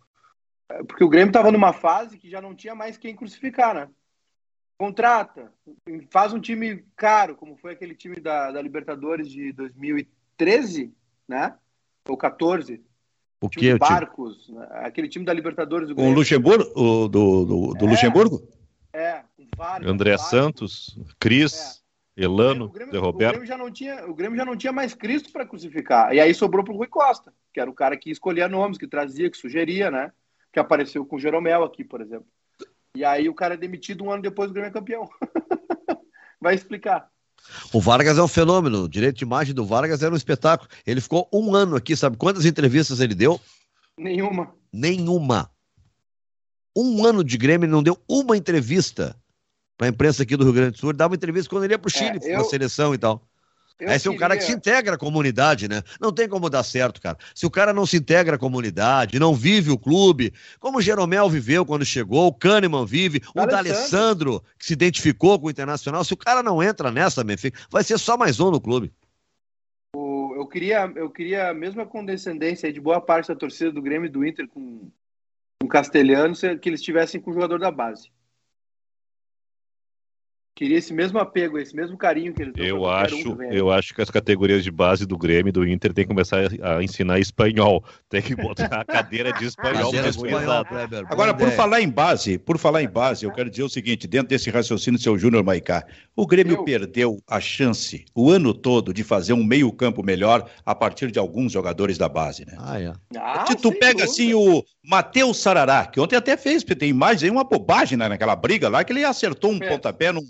S3: porque o Grêmio estava numa fase que já não tinha mais quem crucificar, né? Contrata, faz um time caro, como foi aquele time da, da Libertadores de 2013, né? Ou 14.
S4: O que?
S3: Barcos, né? aquele time da Libertadores do
S1: Grêmio. O Luxemburgo? O, do, do, do é, Luxemburgo?
S3: É, com
S2: Vargas. André Vargas. Santos, Cris. É. Elano, o Grêmio,
S3: de Roberto. O Grêmio, já não tinha, o Grêmio já não tinha mais Cristo para crucificar. E aí sobrou para o Rui Costa, que era o cara que escolhia nomes, que trazia, que sugeria, né? que apareceu com o Jeromel aqui, por exemplo. E aí o cara é demitido um ano depois do Grêmio é campeão. Vai explicar.
S4: O Vargas é um fenômeno. O direito de imagem do Vargas era um espetáculo. Ele ficou um ano aqui, sabe quantas entrevistas ele deu?
S3: Nenhuma.
S4: Nenhuma. Um ano de Grêmio, ele não deu uma entrevista para a imprensa aqui do Rio Grande do Sul. Ele dava entrevista quando ele ia para o Chile, é, eu... seleção e tal. Esse queria... é um cara que se integra à comunidade, né? Não tem como dar certo, cara. Se o cara não se integra à comunidade, não vive o clube, como o Jeromel viveu quando chegou, o Kahneman vive, o D'Alessandro, que se identificou com o Internacional, se o cara não entra nessa, Benfica, vai ser só mais um no clube.
S3: eu queria, eu queria a mesma condescendência de boa parte da torcida do Grêmio e do Inter com o Castelhano, que eles estivessem com o jogador da base. Queria esse mesmo apego, esse mesmo carinho que eles dão.
S2: Eu acho, um eu acho que as categorias de base do Grêmio e do Inter tem que começar a ensinar espanhol. Tem que botar a cadeira de espanhol.
S1: Cadeira espanhol Agora, por falar em base, por falar em base, eu quero dizer o seguinte, dentro desse raciocínio seu Júnior Maicá, o Grêmio eu... perdeu a chance o ano todo de fazer um meio-campo melhor a partir de alguns jogadores da base, né?
S4: Ah, é.
S1: Ah, Se tu pega dúvida. assim o Matheus Sarará, que ontem até fez, porque tem imagens aí, uma bobagem né, naquela briga lá, que ele acertou um é. pontapé num,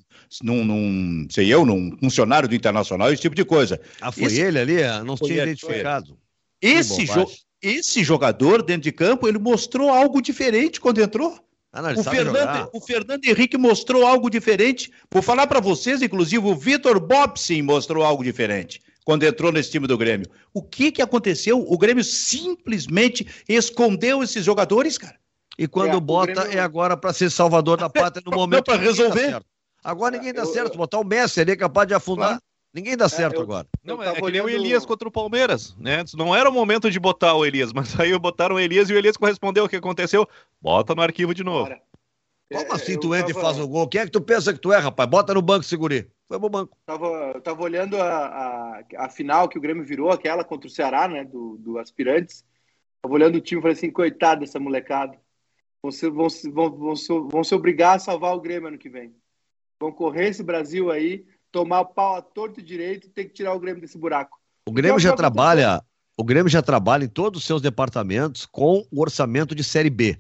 S1: num, num, sei eu, num funcionário do Internacional, esse tipo de coisa.
S4: Ah, foi esse... ele ali? Não foi tinha ele, identificado.
S1: Esse, jo... esse jogador dentro de campo, ele mostrou algo diferente quando entrou. Ah, não, o, Fernando, o Fernando Henrique mostrou algo diferente. Vou falar para vocês, inclusive, o Vitor Bobsin mostrou algo diferente quando entrou nesse time do Grêmio. O que, que aconteceu? O Grêmio simplesmente escondeu esses jogadores, cara.
S4: E quando é, bota Grêmio... é agora para ser salvador da pátria no momento.
S1: para resolver.
S4: Agora ninguém dá eu, certo. Botar o Messi ali é capaz de afundar. Claro. Ninguém dá é, certo eu, agora.
S2: Não, é, que nem o Elias contra o Palmeiras, né? Não era o momento de botar o Elias, mas aí botaram o Elias e o Elias correspondeu o que aconteceu. Bota no arquivo de novo. Cara,
S4: Como assim tu entra tava... e faz o gol? Quem é que tu pensa que tu é, rapaz? Bota no banco, segure. Foi pro banco.
S3: Tava, tava olhando a, a, a, final que o Grêmio virou, aquela contra o Ceará, né? Do, do Aspirantes. Tava olhando o time e falei assim, coitado dessa molecada. Vão se, vão, vão, vão, se, vão se obrigar a salvar o Grêmio ano que vem. Correr esse Brasil aí, tomar pau a torto e direito e ter que tirar o Grêmio desse buraco.
S4: O Grêmio já trabalha, o Grêmio já trabalha em todos os seus departamentos com o orçamento de Série B.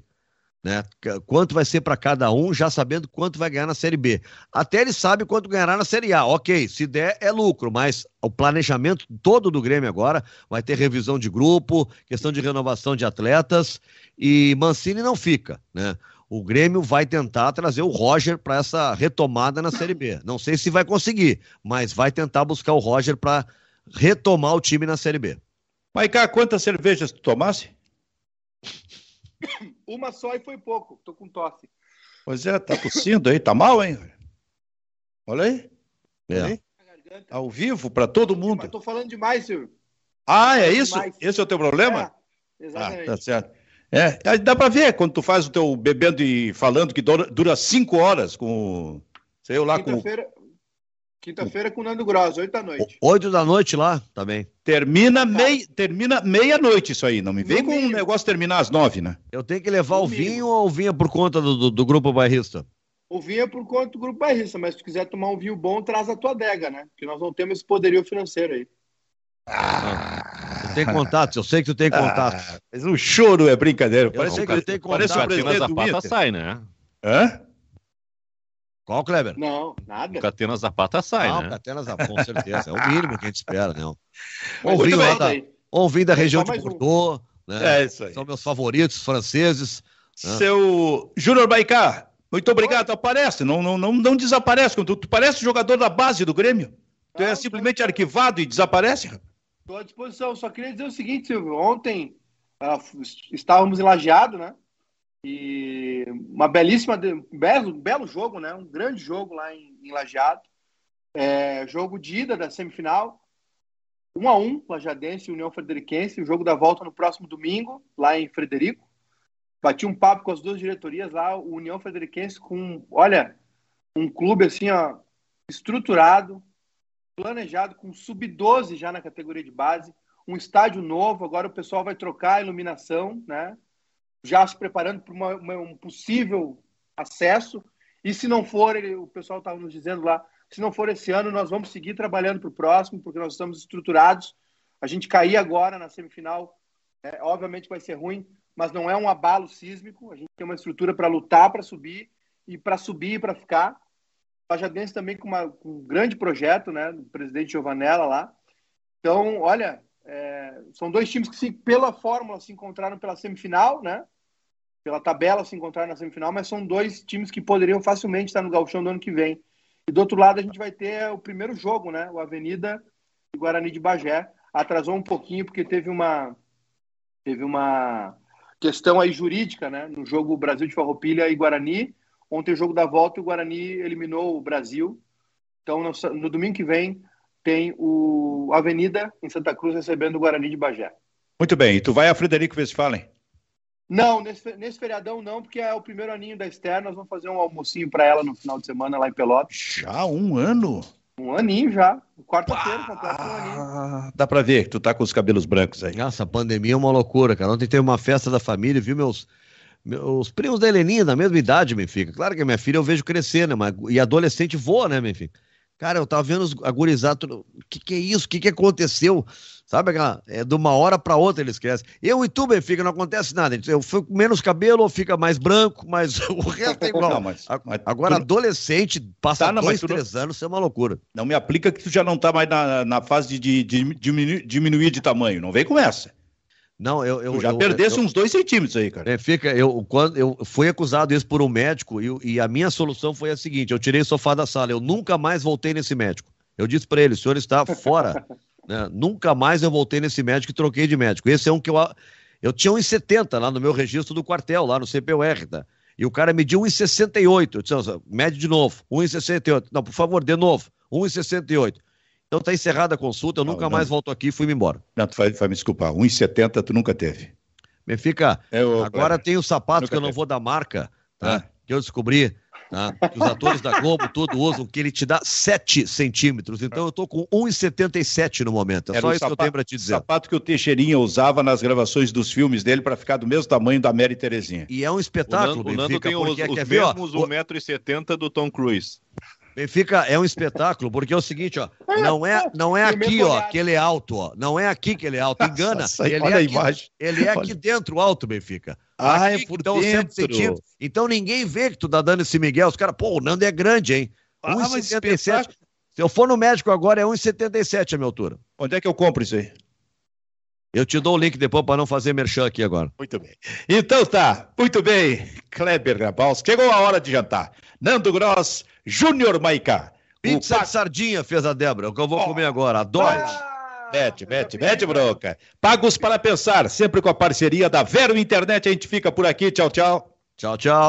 S4: Né? Quanto vai ser para cada um, já sabendo quanto vai ganhar na Série B. Até ele sabe quanto ganhará na Série A. Ok, se der é lucro, mas o planejamento todo do Grêmio agora vai ter revisão de grupo, questão de renovação de atletas e Mancini não fica, né? O Grêmio vai tentar trazer o Roger para essa retomada na Série B. Não sei se vai conseguir, mas vai tentar buscar o Roger para retomar o time na Série B.
S1: Maiká, quantas cervejas tu tomasse?
S3: Uma só e foi pouco. Tô com tosse.
S1: Pois é, tá tossindo aí, tá mal, hein? Olha aí.
S4: É. Olha aí.
S1: Ao vivo, para todo mundo.
S3: Tô falando demais, Silvio.
S1: Ah, é isso? Demais. Esse é o teu problema?
S3: É, exatamente.
S1: Ah, tá certo. É, dá para ver quando tu faz o teu bebendo e falando que dura, dura cinco horas com, sei lá,
S3: com Quinta-feira com o Nando Gross, oito da noite.
S4: Oito da noite lá, tá bem.
S1: Termina, mei, termina meia-noite isso aí. Não me vem no com um negócio terminar às nove, né?
S4: Eu tenho que levar no o vinho ou o vinho é por conta do, do, do, grupo bairrista?
S3: O vinho é por conta do grupo bairrista, mas se tu quiser tomar um vinho bom, traz a tua adega, né? Porque nós não temos esse poderio financeiro aí.
S4: Ah, tu tem contato, eu sei que tu tem contato. Ah,
S1: mas o choro é brincadeira.
S4: Eu parece sei que ele tem contato. Parece o
S2: presidente Zapata sai, né?
S1: Hã?
S4: Qual, Kleber?
S3: Não, nada. O
S2: Catena Zapata sai,
S4: Não,
S2: né?
S4: Catena Zapata, com certeza. É o mínimo que a gente espera, né? Ouvindo da, ouvindo da região de Bordeaux, um. né? É isso aí. São meus favoritos franceses.
S1: Né? Seu Júnior Baicá, muito obrigado. Tu aparece, não, não, não, não desaparece. Tu, tu parece jogador da base do Grêmio. Tu é simplesmente arquivado e desaparece?
S3: Estou à disposição. Só queria dizer o seguinte, Silvio. Ontem uh, estávamos em Lajeado, né? E uma belíssima, belo, belo jogo, né? Um grande jogo lá em, em Lajeado. É, jogo de ida da semifinal. 1 a 1 Lajadense e União Frederiquense. O jogo da volta no próximo domingo, lá em Frederico. Bati um papo com as duas diretorias lá. O União Frederiquense com, olha, um clube assim, ó, estruturado, planejado com sub-12 já na categoria de base, um estádio novo, agora o pessoal vai trocar a iluminação, né? Já se preparando para um possível acesso. E se não for, o pessoal estava nos dizendo lá, se não for esse ano, nós vamos seguir trabalhando para o próximo, porque nós estamos estruturados. A gente cair agora na semifinal, é, obviamente vai ser ruim, mas não é um abalo sísmico. A gente tem uma estrutura para lutar, para subir e para subir e para ficar. Lajadense também com, uma, com, um grande projeto, né, do presidente Giovanella lá. Então, olha, é, são dois times que se, pela fórmula se encontraram pela semifinal, né? Pela tabela se encontraram na semifinal, mas são dois times que poderiam facilmente estar no gauchão do ano que vem. E do outro lado a gente vai ter o primeiro jogo, né? O Avenida e Guarani de Bagé. Atrasou um pouquinho porque teve uma teve uma questão aí jurídica, né? No jogo Brasil de Farroupilha e Guarani Ontem, o jogo da volta, o Guarani eliminou o Brasil. Então, no, no domingo que vem, tem o Avenida em Santa Cruz recebendo o Guarani de Bagé.
S1: Muito bem. E tu vai a Frederico Westphalen?
S3: Não, nesse, nesse feriadão não, porque é o primeiro aninho da Esther. Nós vamos fazer um almocinho para ela no final de semana lá em Pelotas.
S1: Já um ano?
S3: Um aninho já. Quarta-feira, um aninho.
S1: Ah, dá pra ver que tu tá com os cabelos brancos aí.
S4: Nossa, a pandemia é uma loucura, cara. Ontem teve uma festa da família, viu meus, meus primos da Heleninha, da mesma idade, Benfica. Claro que a minha filha eu vejo crescer, né? Mas, e adolescente voa, né, Benfica? Cara, eu tava vendo os agurizados, o que que é isso? O que que aconteceu? Sabe aquela, é de uma hora para outra eles crescem. Eu e tu, Benfica, não acontece nada. Eu fico com menos cabelo, ou fica mais branco, mas o resto é igual. Não, mas, mas Agora, tu... adolescente, passa tá, não, dois, três não... anos, isso é uma loucura.
S1: Não me aplica que tu já não tá mais na, na fase de, de, de diminuir, diminuir de tamanho. Não vem com essa.
S4: Não, eu, eu
S1: tu já
S4: eu,
S1: perdesse eu, uns dois centímetros aí, cara.
S4: É, fica, eu, quando, eu fui acusado isso por um médico e, e, a minha solução foi a seguinte: eu tirei o sofá da sala, eu nunca mais voltei nesse médico. Eu disse para ele: o senhor está fora. né? Nunca mais eu voltei nesse médico e troquei de médico. Esse é um que eu. Eu tinha 1,70 lá no meu registro do quartel, lá no CPUR, tá? E o cara mediu 1,68. Eu disse, mede de novo, 1,68. Não, por favor, de novo, 1,68. Então tá encerrada a consulta, eu não, nunca não. mais volto aqui e fui embora.
S1: Não, tu vai, vai me desculpar, 1,70 tu nunca teve.
S4: Benfica, eu, agora tem o sapato que eu não teve. vou dar marca, tá? Ah. Que eu descobri, tá? Que os atores da Globo tudo usam, que ele te dá 7 centímetros. Então eu tô com 1,77 no momento. É Era só isso sapato, que eu tenho pra te dizer.
S1: O sapato que o Teixeirinha usava nas gravações dos filmes dele para ficar do mesmo tamanho da Mary Terezinha.
S4: E é um espetáculo,
S2: o Nando, Benfica, o Nando tem os, os mesmos 1,70m do Tom Cruise.
S4: Benfica é um espetáculo, porque é o seguinte, ó, não é, não é aqui, ó, que ele é alto, ó, não é aqui que ele é alto, engana. Nossa, ele, é aqui, ele é aqui dentro alto, Benfica.
S1: Ah, aqui, é por então, dentro.
S4: Então ninguém vê que tu tá dando esse Miguel, os caras, pô, o Nando é grande, hein? Ah, 1,77. Se eu for no médico agora é 1,77 a minha altura.
S1: Onde é que eu compro isso aí?
S4: Eu te dou o link depois para não fazer merchan aqui agora.
S1: Muito bem. Então tá, muito bem. Kleber Grabaus, chegou a hora de jantar. Nando Gross, Júnior Maicá.
S4: Pizza de sardinha fez a Débora, é o que eu vou oh. comer agora. Adoro.
S1: Mete, mete, mete, broca. Pagos para pensar, sempre com a parceria da Vero Internet. A gente fica por aqui. Tchau, tchau.
S4: Tchau, tchau.